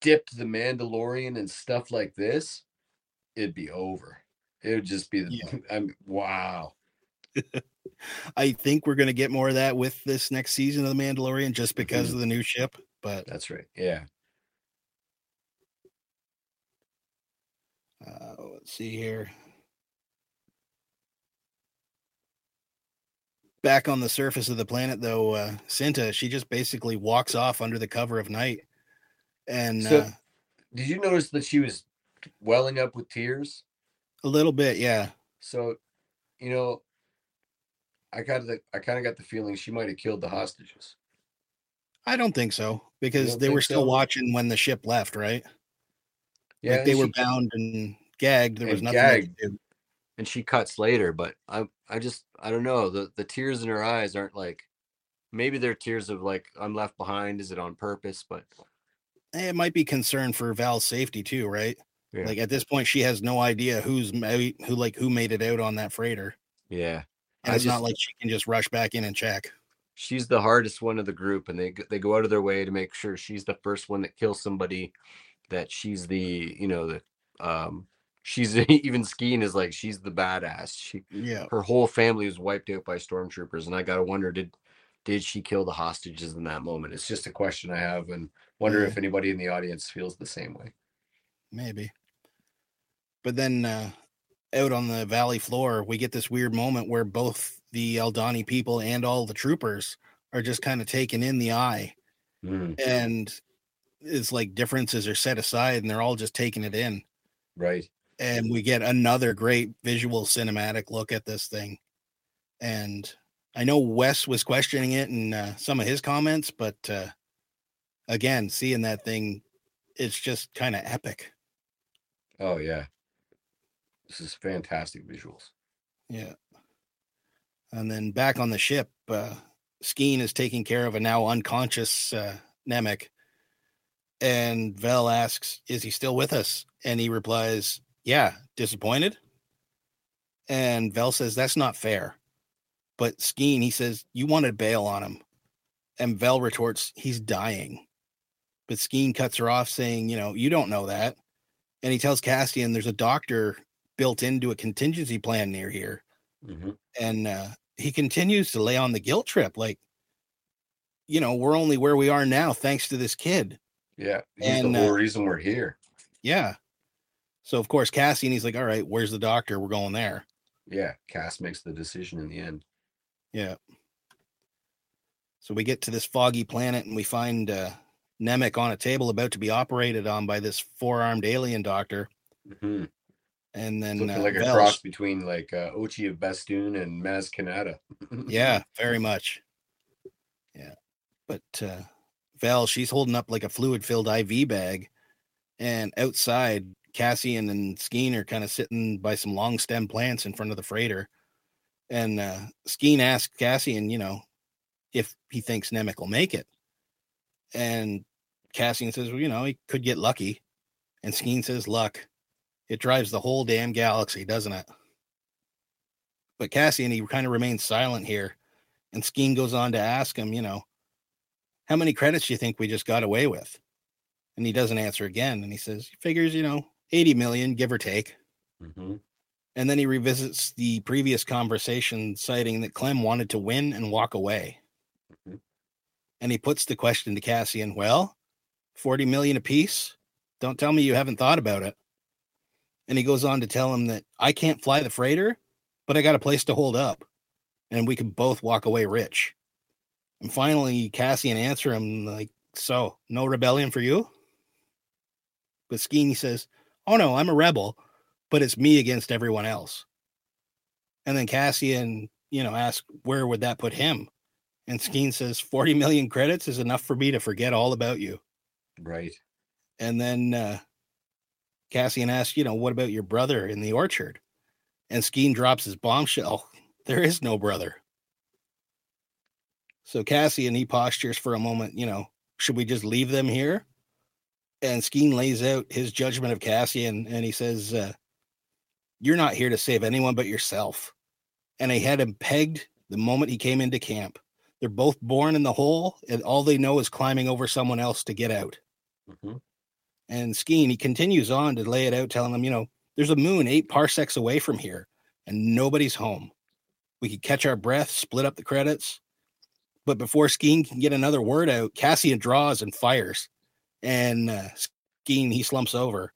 B: dipped the Mandalorian and stuff like this, it'd be over. It would just be the
A: Yeah.
B: I'm wow.
A: I think we're gonna get more of that with this next season of The Mandalorian just because
B: Mhm.
A: of the new ship. But
B: That's right. Yeah.
A: Uh, let's see here. Back on the surface of the planet, though, uh, Cinta, she just basically walks off under the cover of night. And
B: So-
A: uh,
B: Did you notice that she was welling up with tears?
A: a little bit, yeah.
B: So, you know, I got the I kind of got the feeling she might have killed the hostages.
A: I don't think so because they were still
B: so?
A: watching when the ship left, right?
B: Yeah,
A: like they were bound and gagged. There was nothing they could
B: gagged.
A: do.
D: and she cuts later, but I I just I don't know. The the tears in her eyes aren't like maybe they're tears of like I'm left behind. Is it on purpose? But
A: Eh, It might be concern for Val's safety too, right?
D: Yeah.
A: Like at this point, she has no idea who's ma- who, like who made it out on that freighter,
D: yeah,
A: and
D: I
A: it's not like she can just rush back in and check.
D: she's the hardest one of the group, and they they go out of their way to make sure she's the first one that kills somebody. That she's the you know the um she's even skiing is like she's the badass. She
A: Yeah,
D: her whole family was wiped out by stormtroopers, and I gotta wonder did did she kill the hostages in that moment?
B: It's just a question I have, and wonder
A: Yeah.
B: if anybody in the audience feels the same way.
A: maybe. But then uh, out on the valley floor, we get this weird moment where both the Aldhani people and all the troopers are just kind of taken in the eye,
B: Mm,
A: and it's like differences are set aside, and they're all just taking it in.
B: right.
A: and we get another great visual cinematic look at this thing. And I know Wes was questioning it in uh, some of his comments, but uh, again, seeing that thing, it's just kind of epic.
B: Oh yeah. This is fantastic visuals.
A: Yeah. And then back on the ship, uh, Skeen is taking care of a now unconscious uh, Nemik. And Vel asks, Is he still with us? And he replies, Yeah, disappointed. And Vel says, That's not fair. But Skeen, he says, You wanted bail on him. And Vel retorts, He's dying. But Skeen cuts her off, saying, You know, you don't know that. And he tells Cassian there's a doctor built into a contingency plan near here
B: Mhm.
A: and uh, he continues to lay on the guilt trip like you know we're only where we are now thanks to this kid
B: Yeah, he's
A: And,
B: the whole
A: uh,
B: reason we're here.
A: yeah. So of course Cassie and he's like all right where's the doctor? We're going there.
B: Yeah, Cass makes the decision in the end.
A: yeah. So we get to this foggy planet and we find uh nemik on a table about to be operated on by this four-armed alien doctor.
B: Hmm
A: and then uh,
B: like a cross between like uh, Ochi of Bestoon and Maz Kanata.
A: yeah very much. Yeah but uh val she's holding up like a fluid filled iv bag and outside cassian and skeen are kind of sitting by some long stem plants in front of the freighter and uh skeen asks cassian you know if he thinks nemik will make it and cassian says well you know he could get lucky and skeen says luck. It drives the whole damn galaxy doesn't it? But cassian he kind of remains silent here and Skeen goes on to ask him, you know, how many credits do you think we just got away with? And he doesn't answer again. And he says, he figures, you know, 80 million, give or take.
B: hmm
A: And then he revisits the previous conversation, citing that Clem wanted to win and walk away.
B: Mhm.
A: And he puts the question to Cassian, well, 40 million apiece? Don't tell me you haven't thought about it. And he goes on to tell him that I can't fly the freighter, but I got a place to hold up and we can both walk away rich. And finally, Cassian answer him like, so no rebellion for you? But Skeeny says, oh no, I'm a rebel, but it's me against everyone else. And then Cassian, you know, asks, where would that put him? And Skeen says, 40 million credits is enough for me to forget all about you.
B: Right.
A: And then uh, Cassian asks, you know, what about your brother in the orchard? And Skeen drops his bombshell. There is no brother. So Cassian, he postures for a moment, you know, should we just leave them here? And Skeen lays out his judgment of Cassian and he says, uh, You're not here to save anyone but yourself. And he had him pegged the moment he came into camp. They're both born in the hole, and all they know is climbing over someone else to get out.
B: Mhm.
A: And Skeen, he continues on to lay it out, telling them, you know, there's a moon eight parsecs away from here, and nobody's home. We could catch our breath, split up the credits. But before Skeen can get another word out, Cassian draws and fires. And uh, Skeen, he slumps over.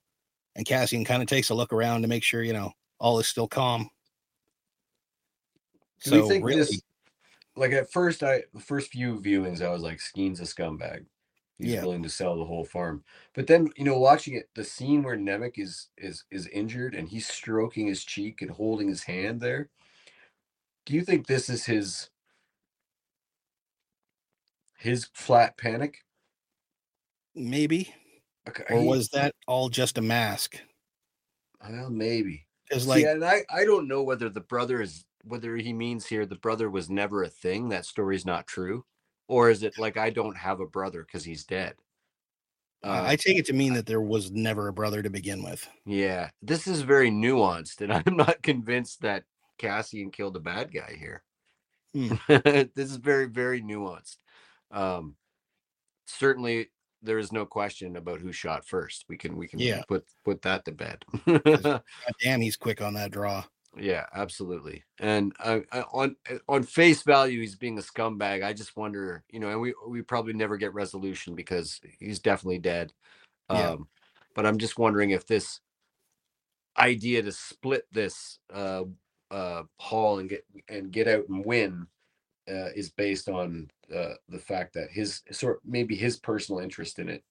A: And Cassian kind of takes a look around to make sure, you know, all is still calm.
B: Do
A: So
B: think
A: really,
B: this? Like at first, I the first few viewings, I was like, Skeen's a scumbag. He's
A: Yeah.
B: willing to sell the whole farm. But then, you know, watching it, the scene where Nemik is is is injured and he's stroking his cheek and holding his hand there. Do you think this is his his flat panic?
A: maybe,
B: Okay,
A: or was that all just a mask?
B: well, maybe.
A: Because
D: See,
A: like,
D: and I, I don't know whether the brother is whether he means here the brother was never a thing. That story's not true, or is it like I don't have a brother because he's dead?
A: uh, I take it to mean that there was never a brother to begin with.
D: Yeah, this is very nuanced, and I'm not convinced that Cassian killed a bad guy here.
A: Hmm.
D: this is very, very nuanced. Um, certainly, there is no question about who shot first. We can we can
A: Yeah.
D: put put that to bed.
A: Damn, he's quick on that draw.
D: yeah, absolutely. And uh, uh, on uh, on face value, he's being a scumbag. I just wonder, you know, and we we probably never get resolution because he's definitely dead.
A: Yeah.
D: Um, but I'm just wondering if this idea to split this uh uh haul and get and get out and win uh, is based on uh, the fact that his sort maybe his personal interest in it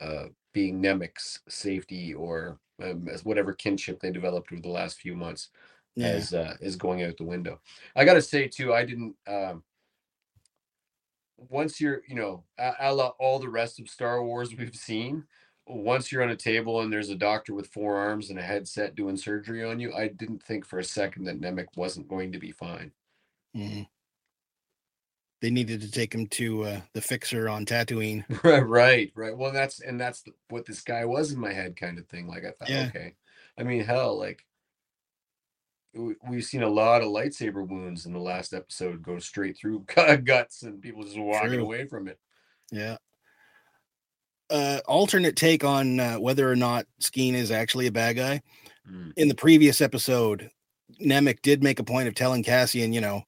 D: uh being Nemik's safety or um, as whatever kinship they developed over the last few months
A: Yeah.
D: as uh, is going out the window. I got to say too, I didn't. Um, once you're, you know, a, a la all the rest of Star Wars we've seen, once you're on a table and there's a doctor with four arms and a headset doing surgery on you, I didn't think for a second that Nemik wasn't going to be fine.
A: Mhm. They needed to take him to uh, the fixer on Tatooine.
B: right, right, right. Well, that's and that's what this guy was in my head, kind of thing. Like I thought,
A: Yeah.
B: okay. I mean, hell, like we- we've seen a lot of lightsaber wounds in the last episode go straight through guts and people just walking
A: True.
B: away from it.
A: Yeah. Uh, alternate take on uh, whether or not Skeen is actually a bad guy.
B: Mm.
A: In the previous episode, Nemik did make a point of telling Cassian, you know,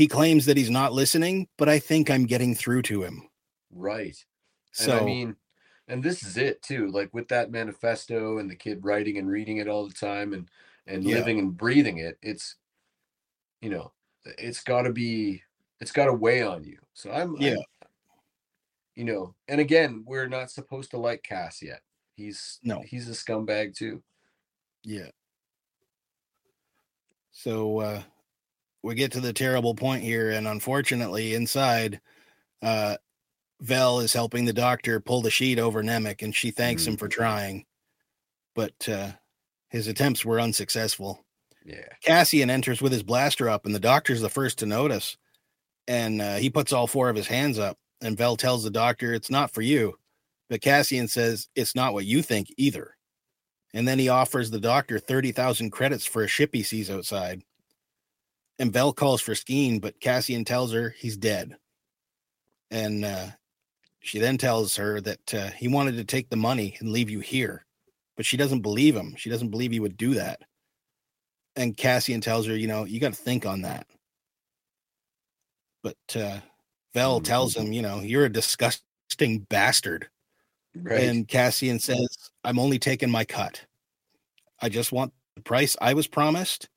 A: he claims that he's not listening, but I think I'm getting through to him.
B: Right.
A: So
B: and I mean, and this is it too. Like with that manifesto and the kid writing and reading it all the time and and
A: Yeah.
B: living and breathing it, it's you know, it's got to be, it's got to weigh on you. So I'm,
A: Yeah.
B: I'm- you know, and again, we're not supposed to like Cass yet. He's
A: No.
B: he's a scumbag too.
A: Yeah. So uh we get to the terrible point here, and unfortunately, inside, uh Vel is helping the doctor pull the sheet over Nemik, and she thanks him for trying. But uh his attempts were unsuccessful.
B: Yeah.
A: Cassian enters with his blaster up, and the doctor's the first to notice. And uh, he puts all four of his hands up, and Vel tells the doctor, It's not for you. But Cassian says, It's not what you think either. And then he offers the doctor 30,000 credits for a ship he sees outside. And Vel calls for Skeen, but Cassian tells her he's dead. And uh, she then tells her that uh, he wanted to take the money and leave you here. But she doesn't believe him. She doesn't believe he would do that and Cassian tells her, you know, you got to think on that. But uh, Vel
B: Mhm.
A: tells him, you know, you're a disgusting bastard.
B: Right.
A: And Cassian says, I'm only taking my cut. I just want the price I was promised,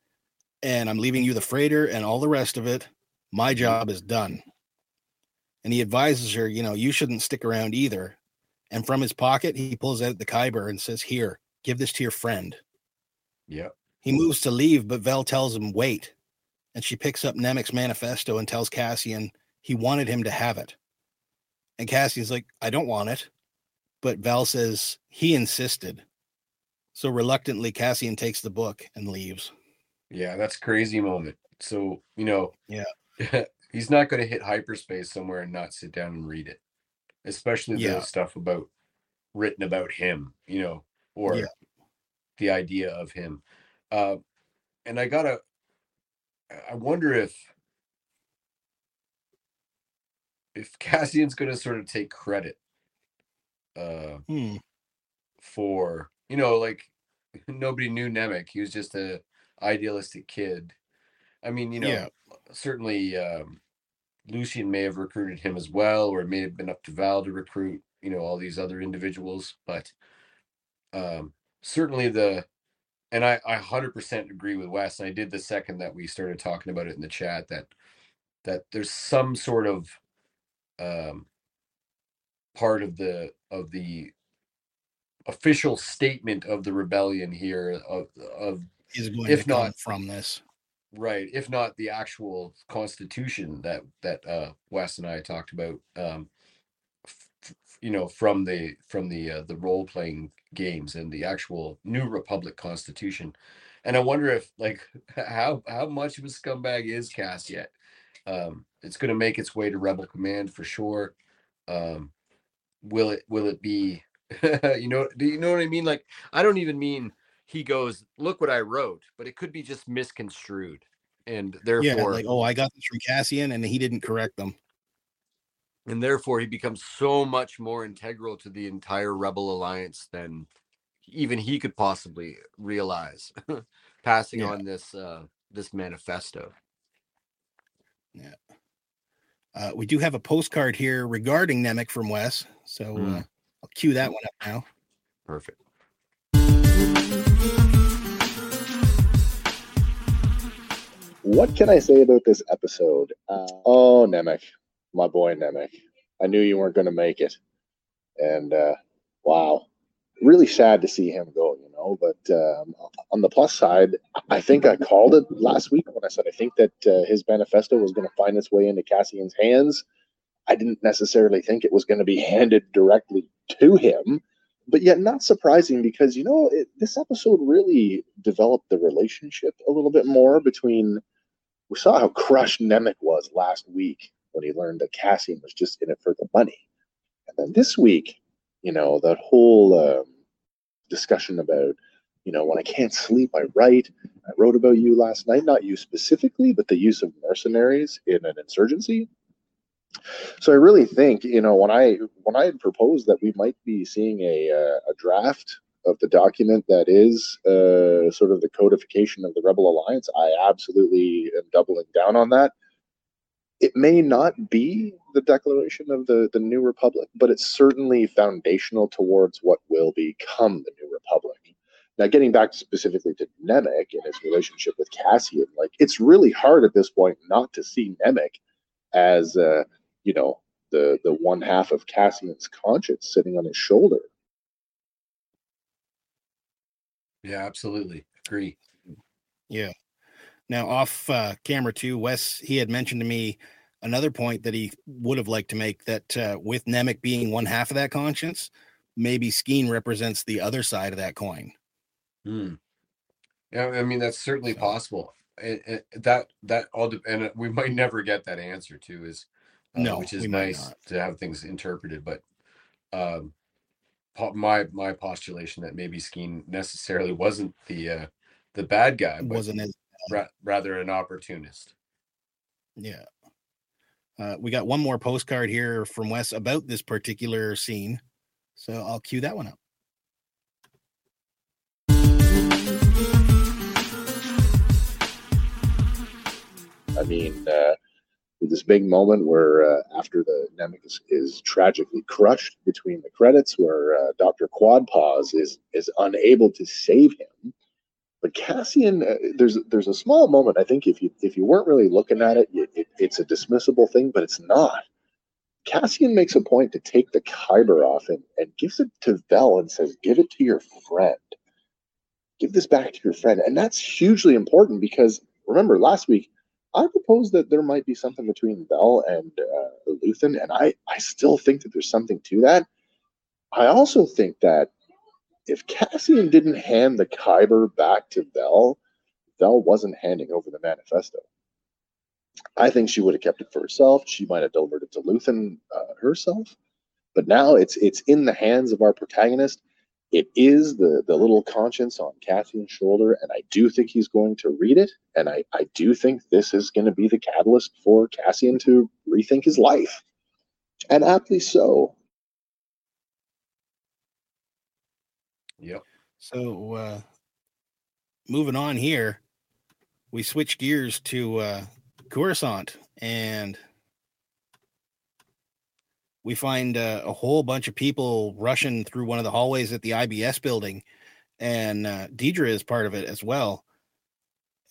A: and I'm leaving you the freighter and all the rest of it. My job is done. And he advises her, you know, you shouldn't stick around either. And from his pocket, he pulls out the Kyber and says, Here, give this to your friend.
B: Yeah.
A: He moves to leave, but Vel tells him, wait. And she picks up Nemik's manifesto and tells Cassian he wanted him to have it. And Cassian's like, I don't want it. But Val says he insisted. So reluctantly, Cassian takes the book and leaves.
B: Yeah, that's a crazy moment. So, you know,
A: Yeah.
B: he's not going to hit hyperspace somewhere and not sit down and read it, especially
A: Yeah.
B: the stuff about written about him, you know, or
A: Yeah.
B: the idea of him. Uh, and I gotta, I wonder if if Cassian's going to sort of take credit uh,
A: Hmm.
B: for you know like nobody knew Nemik. He was just a idealistic kid. I mean, you know,
A: Yeah.
B: certainly um, Lucian may have recruited him as well, or it may have been up to Val to recruit, you know, all these other individuals. But um, certainly the, and I, I 100% agree with Wes. And I did the second that we started talking about it in the chat that that there's some sort of um, part of the of the official statement of the rebellion here of of
A: Is going
B: If
A: to come
B: not-
A: from this.
B: right if not the actual constitution that that uh wes and i talked about um f- you know from the from the uh, the role playing games and the actual new republic constitution. And i wonder if like how how much of a scumbag is cass yet? Um it's going to make its way to rebel command for sure. Um will it will it be you know do you know what i mean? Like i don't even mean he goes look what i wrote but it could be just misconstrued and therefore
A: Yeah, like oh, I got this from Cassian, and he didn't correct them.
B: and therefore he becomes so much more integral to the entire rebel alliance than even he could possibly realize passing
A: Yeah.
B: on this uh this manifesto Yeah.
A: Uh, we do have a postcard here regarding Nemik from Wes, so
B: Hmm.
A: uh, I'll cue that one up now.
B: perfect
C: What can I say about this episode? Uh, oh, Nemik, my boy Nemik. I knew you weren't going to make it. And uh, wow, really sad to see him go, you know. But um, on the plus side, I think I called it last week when I said I think that uh, his manifesto was going to find its way into Cassian's hands. I didn't necessarily think it was going to be handed directly to him, but yet not surprising because, you know, it, this episode really developed the relationship a little bit more between we saw how crushed Nemik was last week when he learned that Cassian was just in it for the money. And then this week, you know, that whole um, discussion about, you know, when I can't sleep, I write. I wrote about you last night, not you specifically, but the use of mercenaries in an insurgency. So I really think, you know, when I when I had proposed that we might be seeing a uh, a draft of the document that is uh, sort of the codification of the Rebel Alliance, I absolutely am doubling down on that. It may not be the declaration of the, the New Republic, but it's certainly foundational towards what will become the New Republic. Now, getting back specifically to Nemik and his relationship with Cassian, like it's really hard at this point not to see Nemik as, uh, you know, the the one half of Cassian's conscience sitting on his shoulder.
B: Yeah absolutely agree
A: Yeah. Now, off uh, camera too, Wes he had mentioned to me another point that he would have liked to make that uh, with Nemik being one half of that conscience, maybe Skeen represents the other side of that coin.
B: Hmm. Yeah, I mean that's certainly
A: So-
B: possible. It, it, that that all de- and we might never get that answer too. Is uh,
A: No,
B: which is nice to have things interpreted. But um, my my postulation that maybe Skeen necessarily wasn't the uh, the bad guy, but
A: Wasn't as
B: ra- rather an opportunist.
A: yeah. Uh, we got one more postcard here from Wes about this particular scene, so I'll cue that one up.
C: I mean, uh, this big moment where uh, after the Nemik is, is tragically crushed between the credits, where uh, Doctor Quadpaws is is unable to save him. But Cassian, uh, there's there's a small moment. I think if you if you weren't really looking at it, it, it it's a dismissible thing, but it's not. Cassian makes a point to take the Kyber off and, and gives it to Vel and says, "Give it to your friend. Give this back to your friend." And that's hugely important because remember last week I propose that there might be something between Bell and uh, Luthen, and I, I still think that there's something to that. I also think that if Cassian didn't hand the Kyber back to Bell, Bell wasn't handing over the manifesto. I think she would have kept it for herself. She might have delivered it to Luthen uh, herself. But now it's it's in the hands of our protagonist. It is the the little conscience on Cassian's shoulder, and I do think he's going to read it. And I, I do think this is going to be the catalyst for Cassian to rethink his life. And aptly so.
B: Yep.
A: So uh moving on here, we switch gears to uh Coruscant and we find uh, a whole bunch of people rushing through one of the hallways at the IBS building, and uh, Dedra is part of it as well.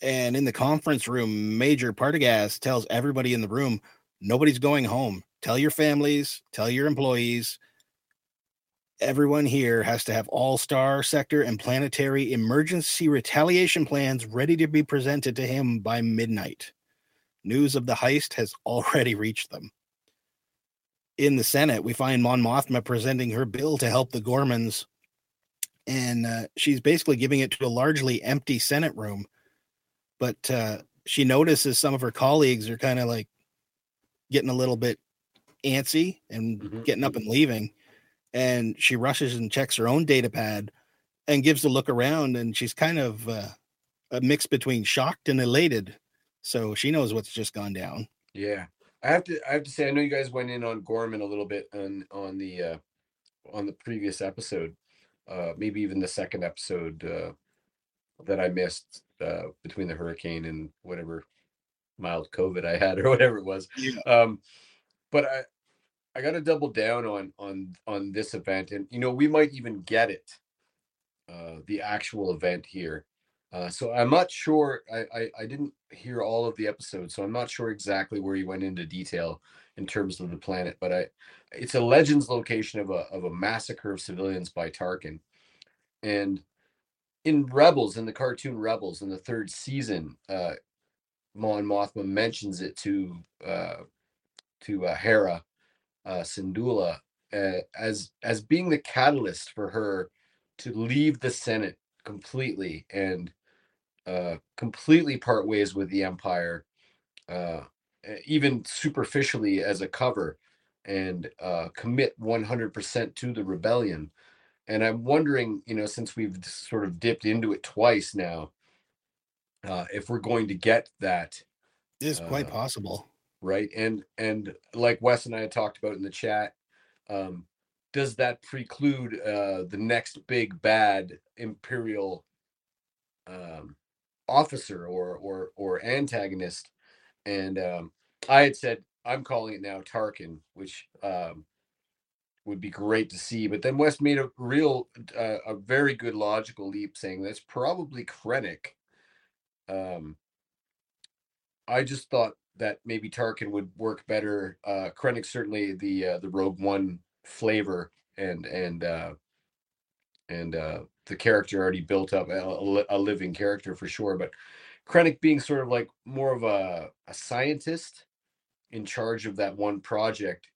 A: And in the conference room, Major Partagaz tells everybody in the room, nobody's going home. Tell your families, tell your employees. Everyone here has to have all star sector and planetary emergency retaliation plans ready to be presented to him by midnight. News of the heist has already reached them in the Senate, we find Mon Mothma presenting her bill to help the Ghormans, and uh, she's basically giving it to a largely empty Senate room. But uh, she notices some of her colleagues are kind of like getting a little bit antsy and
B: Mhm.
A: getting up and leaving, and she rushes and checks her own data pad and gives a look around, and she's kind of uh, a mix between shocked and elated. So she knows what's just gone down.
B: Yeah. I have to I have to say I know you guys went in on Ghorman a little bit on on the uh on the previous episode. Uh maybe even the second episode uh that I missed uh between the hurricane and whatever mild COVID I had or whatever it was.
A: Yeah.
B: Um but I I got to double down on on on this event and you know we might even get it uh the actual event here uh so i'm not sure I, I i didn't hear all of the episodes so i'm not sure exactly where you went into detail in terms of the planet but i it's a legends location of a of a massacre of civilians by tarkin. And in rebels in the cartoon rebels in the third season uh mon mothma mentions it to uh to uh, hera uh, Syndulla uh, as as being the catalyst for her to leave the Senate completely and uh, completely part ways with the Empire, uh, even superficially as a cover, and uh, commit 100% to the rebellion. And I'm wondering, you know, since we've sort of dipped into it twice now, uh, if we're going to get that
A: It is quite
B: Uh,
A: possible.
B: right and and like wes and i had talked about in the chat um does that preclude uh the next big bad imperial um officer or or or antagonist and um i had said i'm calling it now tarkin which um would be great to see but then Wes made a real uh, a very good logical leap saying that's probably krennic um I just thought that maybe Tarkin would work better. Uh Krennic certainly the uh, the Rogue One flavor and and uh and uh the character already built up a, a living character for sure, but Krennic being sort of like more of a a scientist in charge of that one project,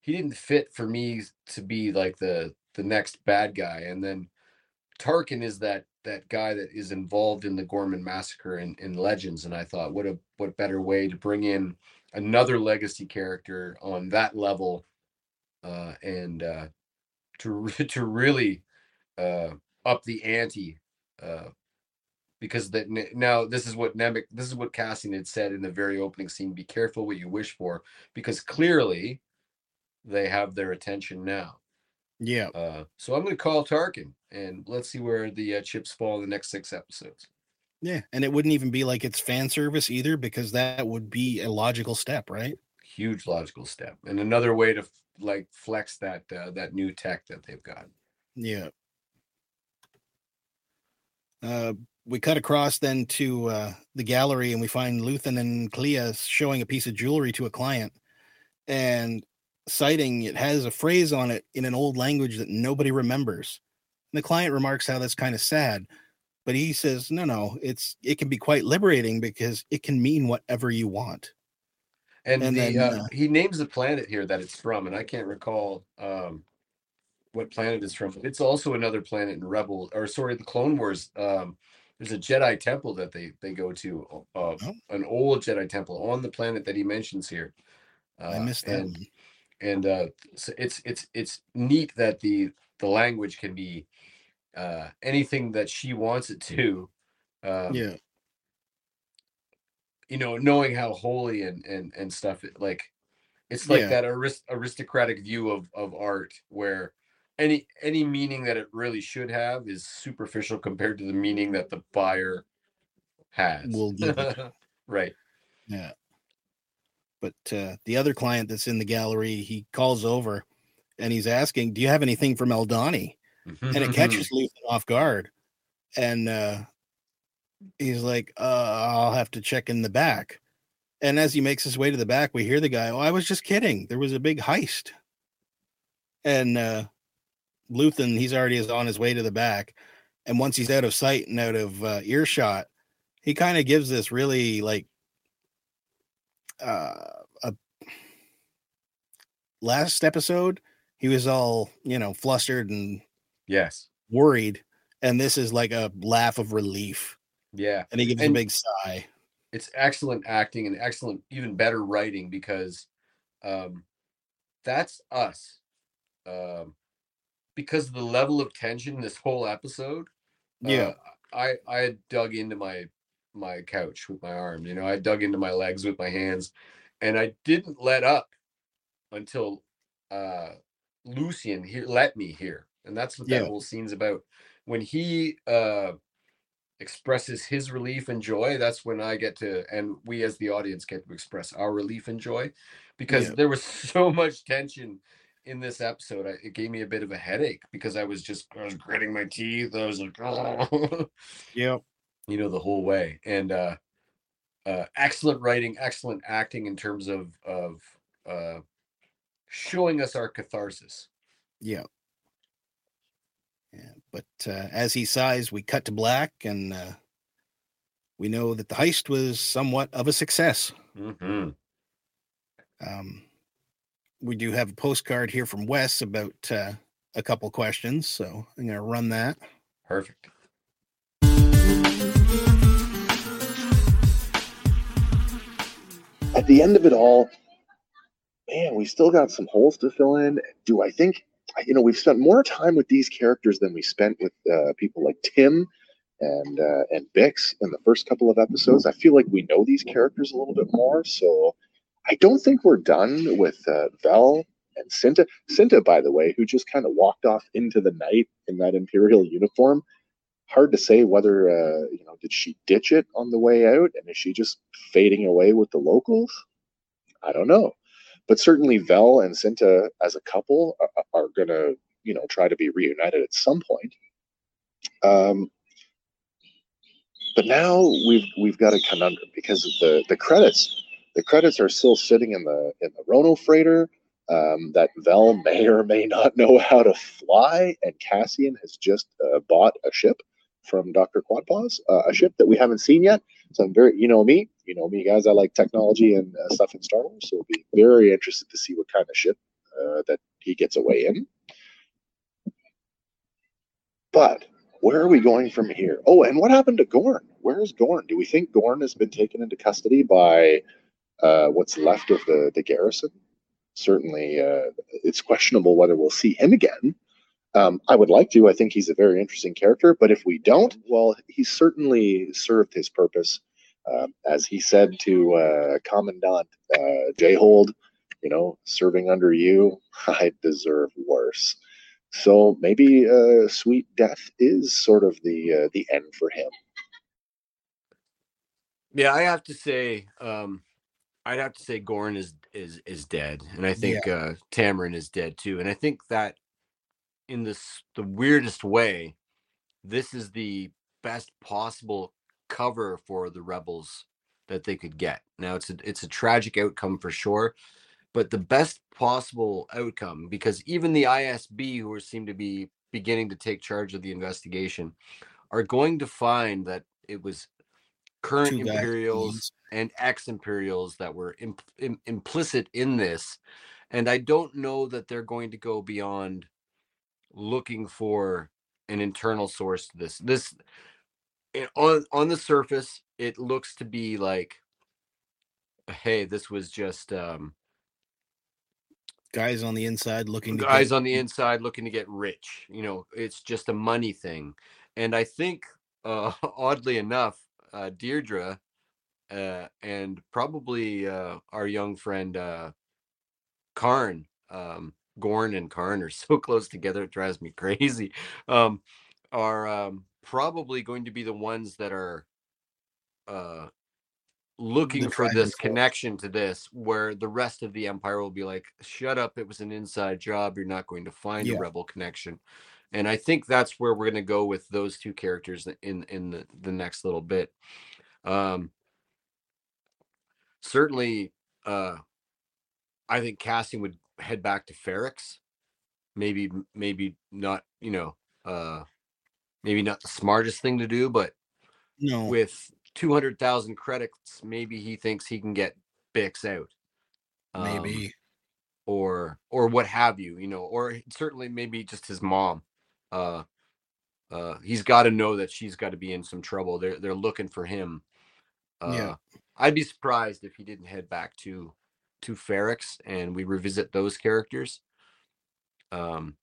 B: he didn't fit for me to be like the the next bad guy. And then Tarkin is that that guy that is involved in the Ghorman massacre in, in Legends, and I thought, what a what better way to bring in another legacy character on that level, uh, and uh, to to really uh, up the ante, uh, because that now this is what Nemik, this is what Cassian had said in the very opening scene: "Be careful what you wish for," because clearly they have their attention now.
A: Yeah.
B: Uh, so I'm going to call Tarkin, and let's see where the uh, chips fall in the next six episodes.
A: Yeah. And it wouldn't even be like it's fan service either, because that would be a logical step, right?
B: Huge logical step, and another way to f- like flex that uh, that new tech that they've got.
A: Yeah. Uh, we cut across then to uh, the gallery and we find Luthen and Kleya showing a piece of jewelry to a client and citing it has a phrase on it in an old language that nobody remembers. And the client remarks how that's kind of sad, but he says, no, no, it's it can be quite liberating because it can mean whatever you want.
B: And,
A: And
B: the
A: then,
B: uh,
A: uh,
B: he names the planet here that it's from, and I can't recall um, what planet it's from. It's also another planet in Rebel, or sorry, the Clone Wars. Um, there's a Jedi temple that they they go to, uh,
A: Oh.
B: an old Jedi temple on the planet that he mentions here. Uh,
A: I missed that.
B: and
A: one.
B: and uh so it's it's it's neat that the the language can be uh anything that she wants it to um
A: yeah.
B: you know knowing how holy and and and stuff it- like It's like
A: Yeah.
B: that arist- aristocratic view of of art where any any meaning that it really should have is superficial compared to the meaning that the buyer has.
A: Will give it.
B: right.
A: Yeah. But uh, the other client that's in the gallery, he calls over and he's asking, Do you have anything from Aldhani? And it catches Luthen off guard. And uh, he's like, uh, I'll have to check in the back. And as he makes his way to the back, we hear the guy, Oh, I was just kidding. There was a big heist. And uh, Luthen, he's already is on his way to the back. And once he's out of sight and out of uh, earshot, he kind of gives this really like uh a last episode he was all you know flustered and
B: yes.
A: worried and this is like a laugh of relief
B: Yeah.
A: and he gives
B: And-
A: a big sigh
B: it's excellent acting and excellent even better writing because um that's us um because of the level of tension this whole episode
A: yeah
B: uh, i i had dug into my my couch with my arm you know i dug into my legs with my hands and i didn't let up until uh Luthen here let me here and that's what that
A: Yeah.
B: whole scene's about when he uh expresses his relief and joy that's when i get to and we as the audience get to express our relief and joy because
A: Yeah.
B: there was so much tension in this episode I, it gave me a bit of a headache because i was just i was gritting my teeth. I was like oh
A: yep.
B: You know the whole way. And uh uh excellent writing excellent acting in terms of of uh showing us our catharsis.
A: Yeah yeah but uh, as he sighs we cut to black and uh we know that the heist was somewhat of a success.
B: Mm-hmm.
A: Um, we do have a postcard here from Wes about uh, a couple questions, so I'm going to run that.
B: perfect
C: At the end of it all, man, we still got some holes to fill in. Do I think, you know, we've spent more time with these characters than we spent with uh, people like Tim and uh, and Bix in the first couple of episodes. I feel like we know these characters a little bit more, so I don't think we're done with uh, Vel and Cinta. Cinta, by the way, who just kind of walked off into the night in that Imperial uniform. Hard to say whether uh, you know did she ditch it on the way out, and is she just fading away with the locals? I don't know, but certainly Vel and Cinta as a couple are, are gonna you know try to be reunited at some point. Um, but now we've we've got a conundrum because the the credits the credits are still sitting in the in the Rono freighter um, that Vel may or may not know how to fly, and Cassian has just uh, bought a ship from Doctor Quadpaws, uh, a ship that we haven't seen yet. So I'm very, you know me, you know me, guys. I like technology and uh, stuff in Star Wars, so I'll be very interested to see what kind of ship uh, that he gets away in. But where are we going from here? Oh, and what happened to Gorn? Where is Gorn? Do we think Gorn has been taken into custody by uh, what's left of the, the garrison? Certainly, uh, it's questionable whether we'll see him again. Um, I would like to. I think he's a very interesting character. But if we don't, well, he certainly served his purpose. Um, as he said to uh, Commandant uh, Jayhold, you know, serving under you, I deserve worse. So maybe uh, sweet death is sort of the uh, the end for him.
D: Yeah, I have to say, um, I'd have to say Gorn is is is dead, and I think uh, Taramyn is dead too. And I think that in this the weirdest way, this is the best possible cover for the rebels that they could get. Now it's a it's a tragic outcome for sure, but the best possible outcome because even the ISB who seem to be beginning to take charge of the investigation are going to find that it was current
A: Two
D: Imperials and ex Imperials that were imp- im- implicit in this. And I don't know that they're going to go beyond looking for an internal source to this. This on on the surface, it looks to be like, hey, this was just um,
A: Guys on the inside looking to
D: guys
A: get,
D: on the inside looking to get rich. You know, it's just a money thing. And I think, uh, oddly enough, uh, Dedra uh, and probably uh, our young friend uh,
B: Karn, um, Gorn and Karn are so close together, it drives me crazy. Um, are um, probably going to be the ones that are uh, looking
A: The
B: for this connection to this, where the rest of the Empire will be like, "Shut up! It was an inside job. You're not going to find
A: Yeah.
B: a rebel connection." And I think that's where we're going to go with those two characters in in the, the next little bit. Um, certainly, uh, I think Cassian would head back to Ferrix. Maybe, maybe not. You know, uh, maybe not the smartest thing to do, but
A: No.
B: with 200,000 credits, maybe he thinks he can get Bix out. Um,
A: maybe.
B: or or what have you, you know, or certainly maybe just his mom. Uh uh he's got to know that she's got to be in some trouble. They're they're looking for him. Uh
A: Yeah.
B: I'd be surprised if he didn't head back to to Ferrix and we revisit those characters. Um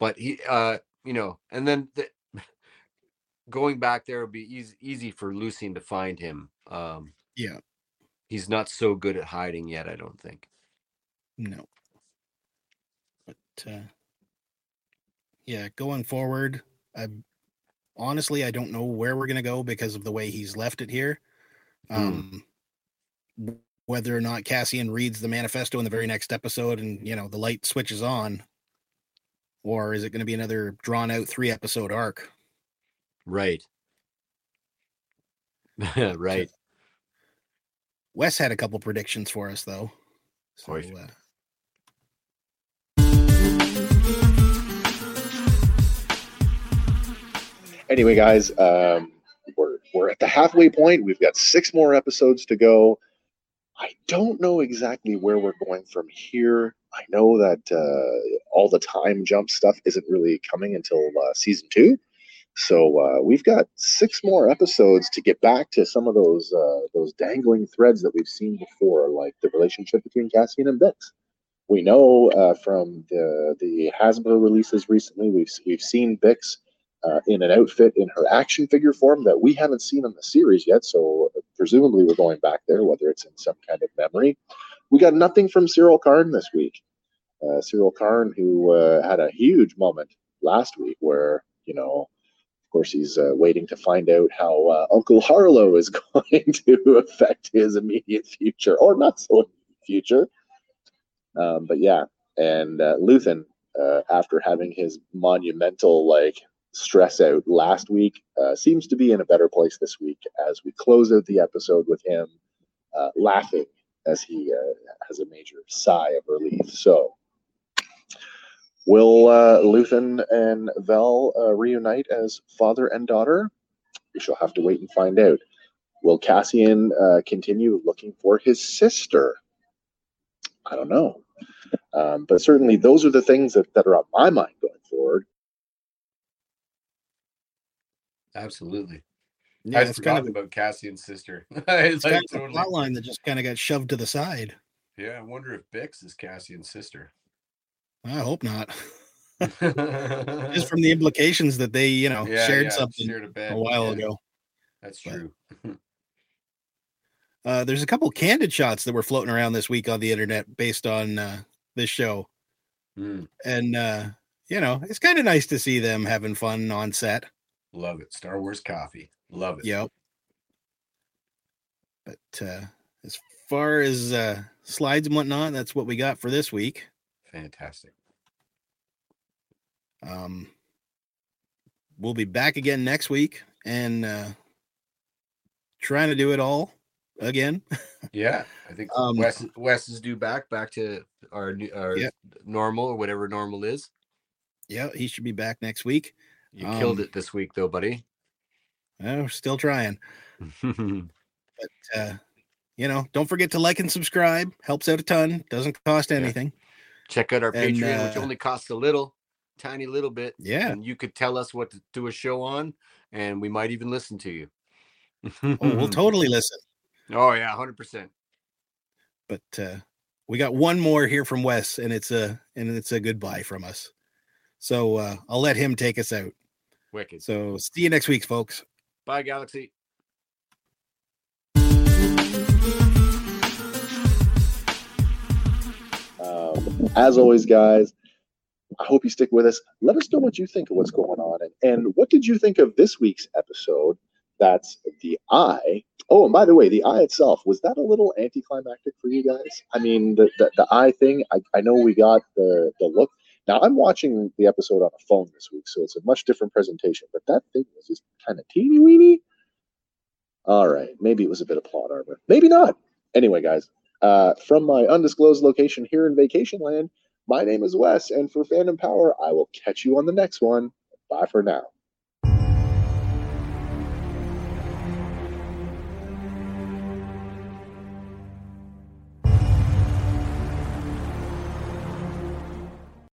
B: but he uh you know, and then the, going back there would be easy easy for Luthen to find him. Um
A: Yeah.
B: he's not so good at hiding yet, I don't think.
A: No. But uh yeah, going forward, I honestly I don't know where we're gonna go because of the way he's left it here.
B: Hmm.
A: Um whether or not Cassian reads the manifesto in the very next episode and you know the light switches on, or is it gonna be another drawn out three episode arc?
B: Right. right.
A: Wes had a couple predictions for us though. So uh,
C: Anyway, guys, um, we're we're at the halfway point. We've got six more episodes to go. I don't know exactly where we're going from here. I know that uh, all the time jump stuff isn't really coming until uh, season two. So uh, we've got six more episodes to get back to some of those uh, those dangling threads that we've seen before, like the relationship between Cassian and Bix. We know uh, from the the Hasbro releases recently, we've we've seen Bix uh, in an outfit in her action figure form that we haven't seen in the series yet. So presumably we're going back there, whether it's in some kind of memory. We got nothing from Syril Karn this week. Uh, Syril Karn, who uh, had a huge moment last week, where you know, of course, he's uh, waiting to find out how uh, Uncle Harlo is going to affect his immediate future, or not so immediate future. Um, but yeah, and uh, Luthen, after having his monumental like stress out last week, uh, seems to be in a better place this week as we close out the episode with him uh, laughing as he uh, has a major sigh of relief. So, will uh, Luthen and Vel uh, reunite as father and daughter? We shall have to wait and find out. Will Cassian uh, continue looking for his sister? I don't know. Um, but certainly, those are the things that, that are on my mind going forward.
E: Absolutely.
A: yeah,
E: I'd
A: it's kind of
E: about Cassian's sister. it's
A: it's
E: like
A: kind of a
E: totally-
A: plot line that just kind of got shoved to the side.
E: Yeah, I wonder if Bix is Cassian's sister.
A: I hope not. Just from the implications that they, you know,
E: Yeah,
A: shared
E: yeah,
A: something
E: shared a, bed.
A: a while
E: Yeah,
A: ago.
E: That's
A: but-
E: true.
A: Uh, there's a couple candid shots that were floating around this week on the internet based on uh, this show,
E: Mm,
A: and uh, you know, it's kind of nice to see them having fun on set.
E: Love it. Star Wars coffee. Love it.
A: Yep. But uh, as far as uh, slides and whatnot, that's what we got for this week.
E: Fantastic.
A: Um, we'll be back again next week and uh, trying to do it all again.
E: Yeah, I think
A: Um,
E: Wes.
B: Wes, is due back back to our new our
A: Yeah.
B: normal or whatever normal is.
A: yeah, he should be back next week.
B: You killed
A: Um,
B: it this week though, buddy.
A: We're still trying. But uh, you know, don't forget to like and subscribe. Helps out a ton. Doesn't cost
B: Yeah.
A: anything.
B: Check out our
A: And,
B: Patreon, which
A: uh,
B: only costs a little, tiny little bit.
A: Yeah.
B: And you could tell us what to do a show on, and we might even listen to you.
A: Oh, we'll totally listen.
B: Oh yeah, hundred percent.
A: But uh, we got one more here from Wes, and it's a and it's a goodbye from us. So uh, I'll let him take us out.
B: Wicked.
A: So see you next week, folks.
B: Bye, Galaxy.
C: Um, As always, guys, I hope you stick with us. Let us know what you think of what's going on. And, and what did you think of this week's episode? That's the eye. Oh, and by the way, the eye itself, was that a little anticlimactic for you guys? I mean, the, the, the eye thing, I, I know we got the, the look. Now, I'm watching the episode on a phone this week, so it's a much different presentation, but that thing was just kind of teeny weeny. All right, maybe it was a bit of plot armor. Maybe not. Anyway, guys, uh, from my undisclosed location here in Vacation Land, my name is Wes, and for Fandom Power, I will catch you on the next one. Bye for now.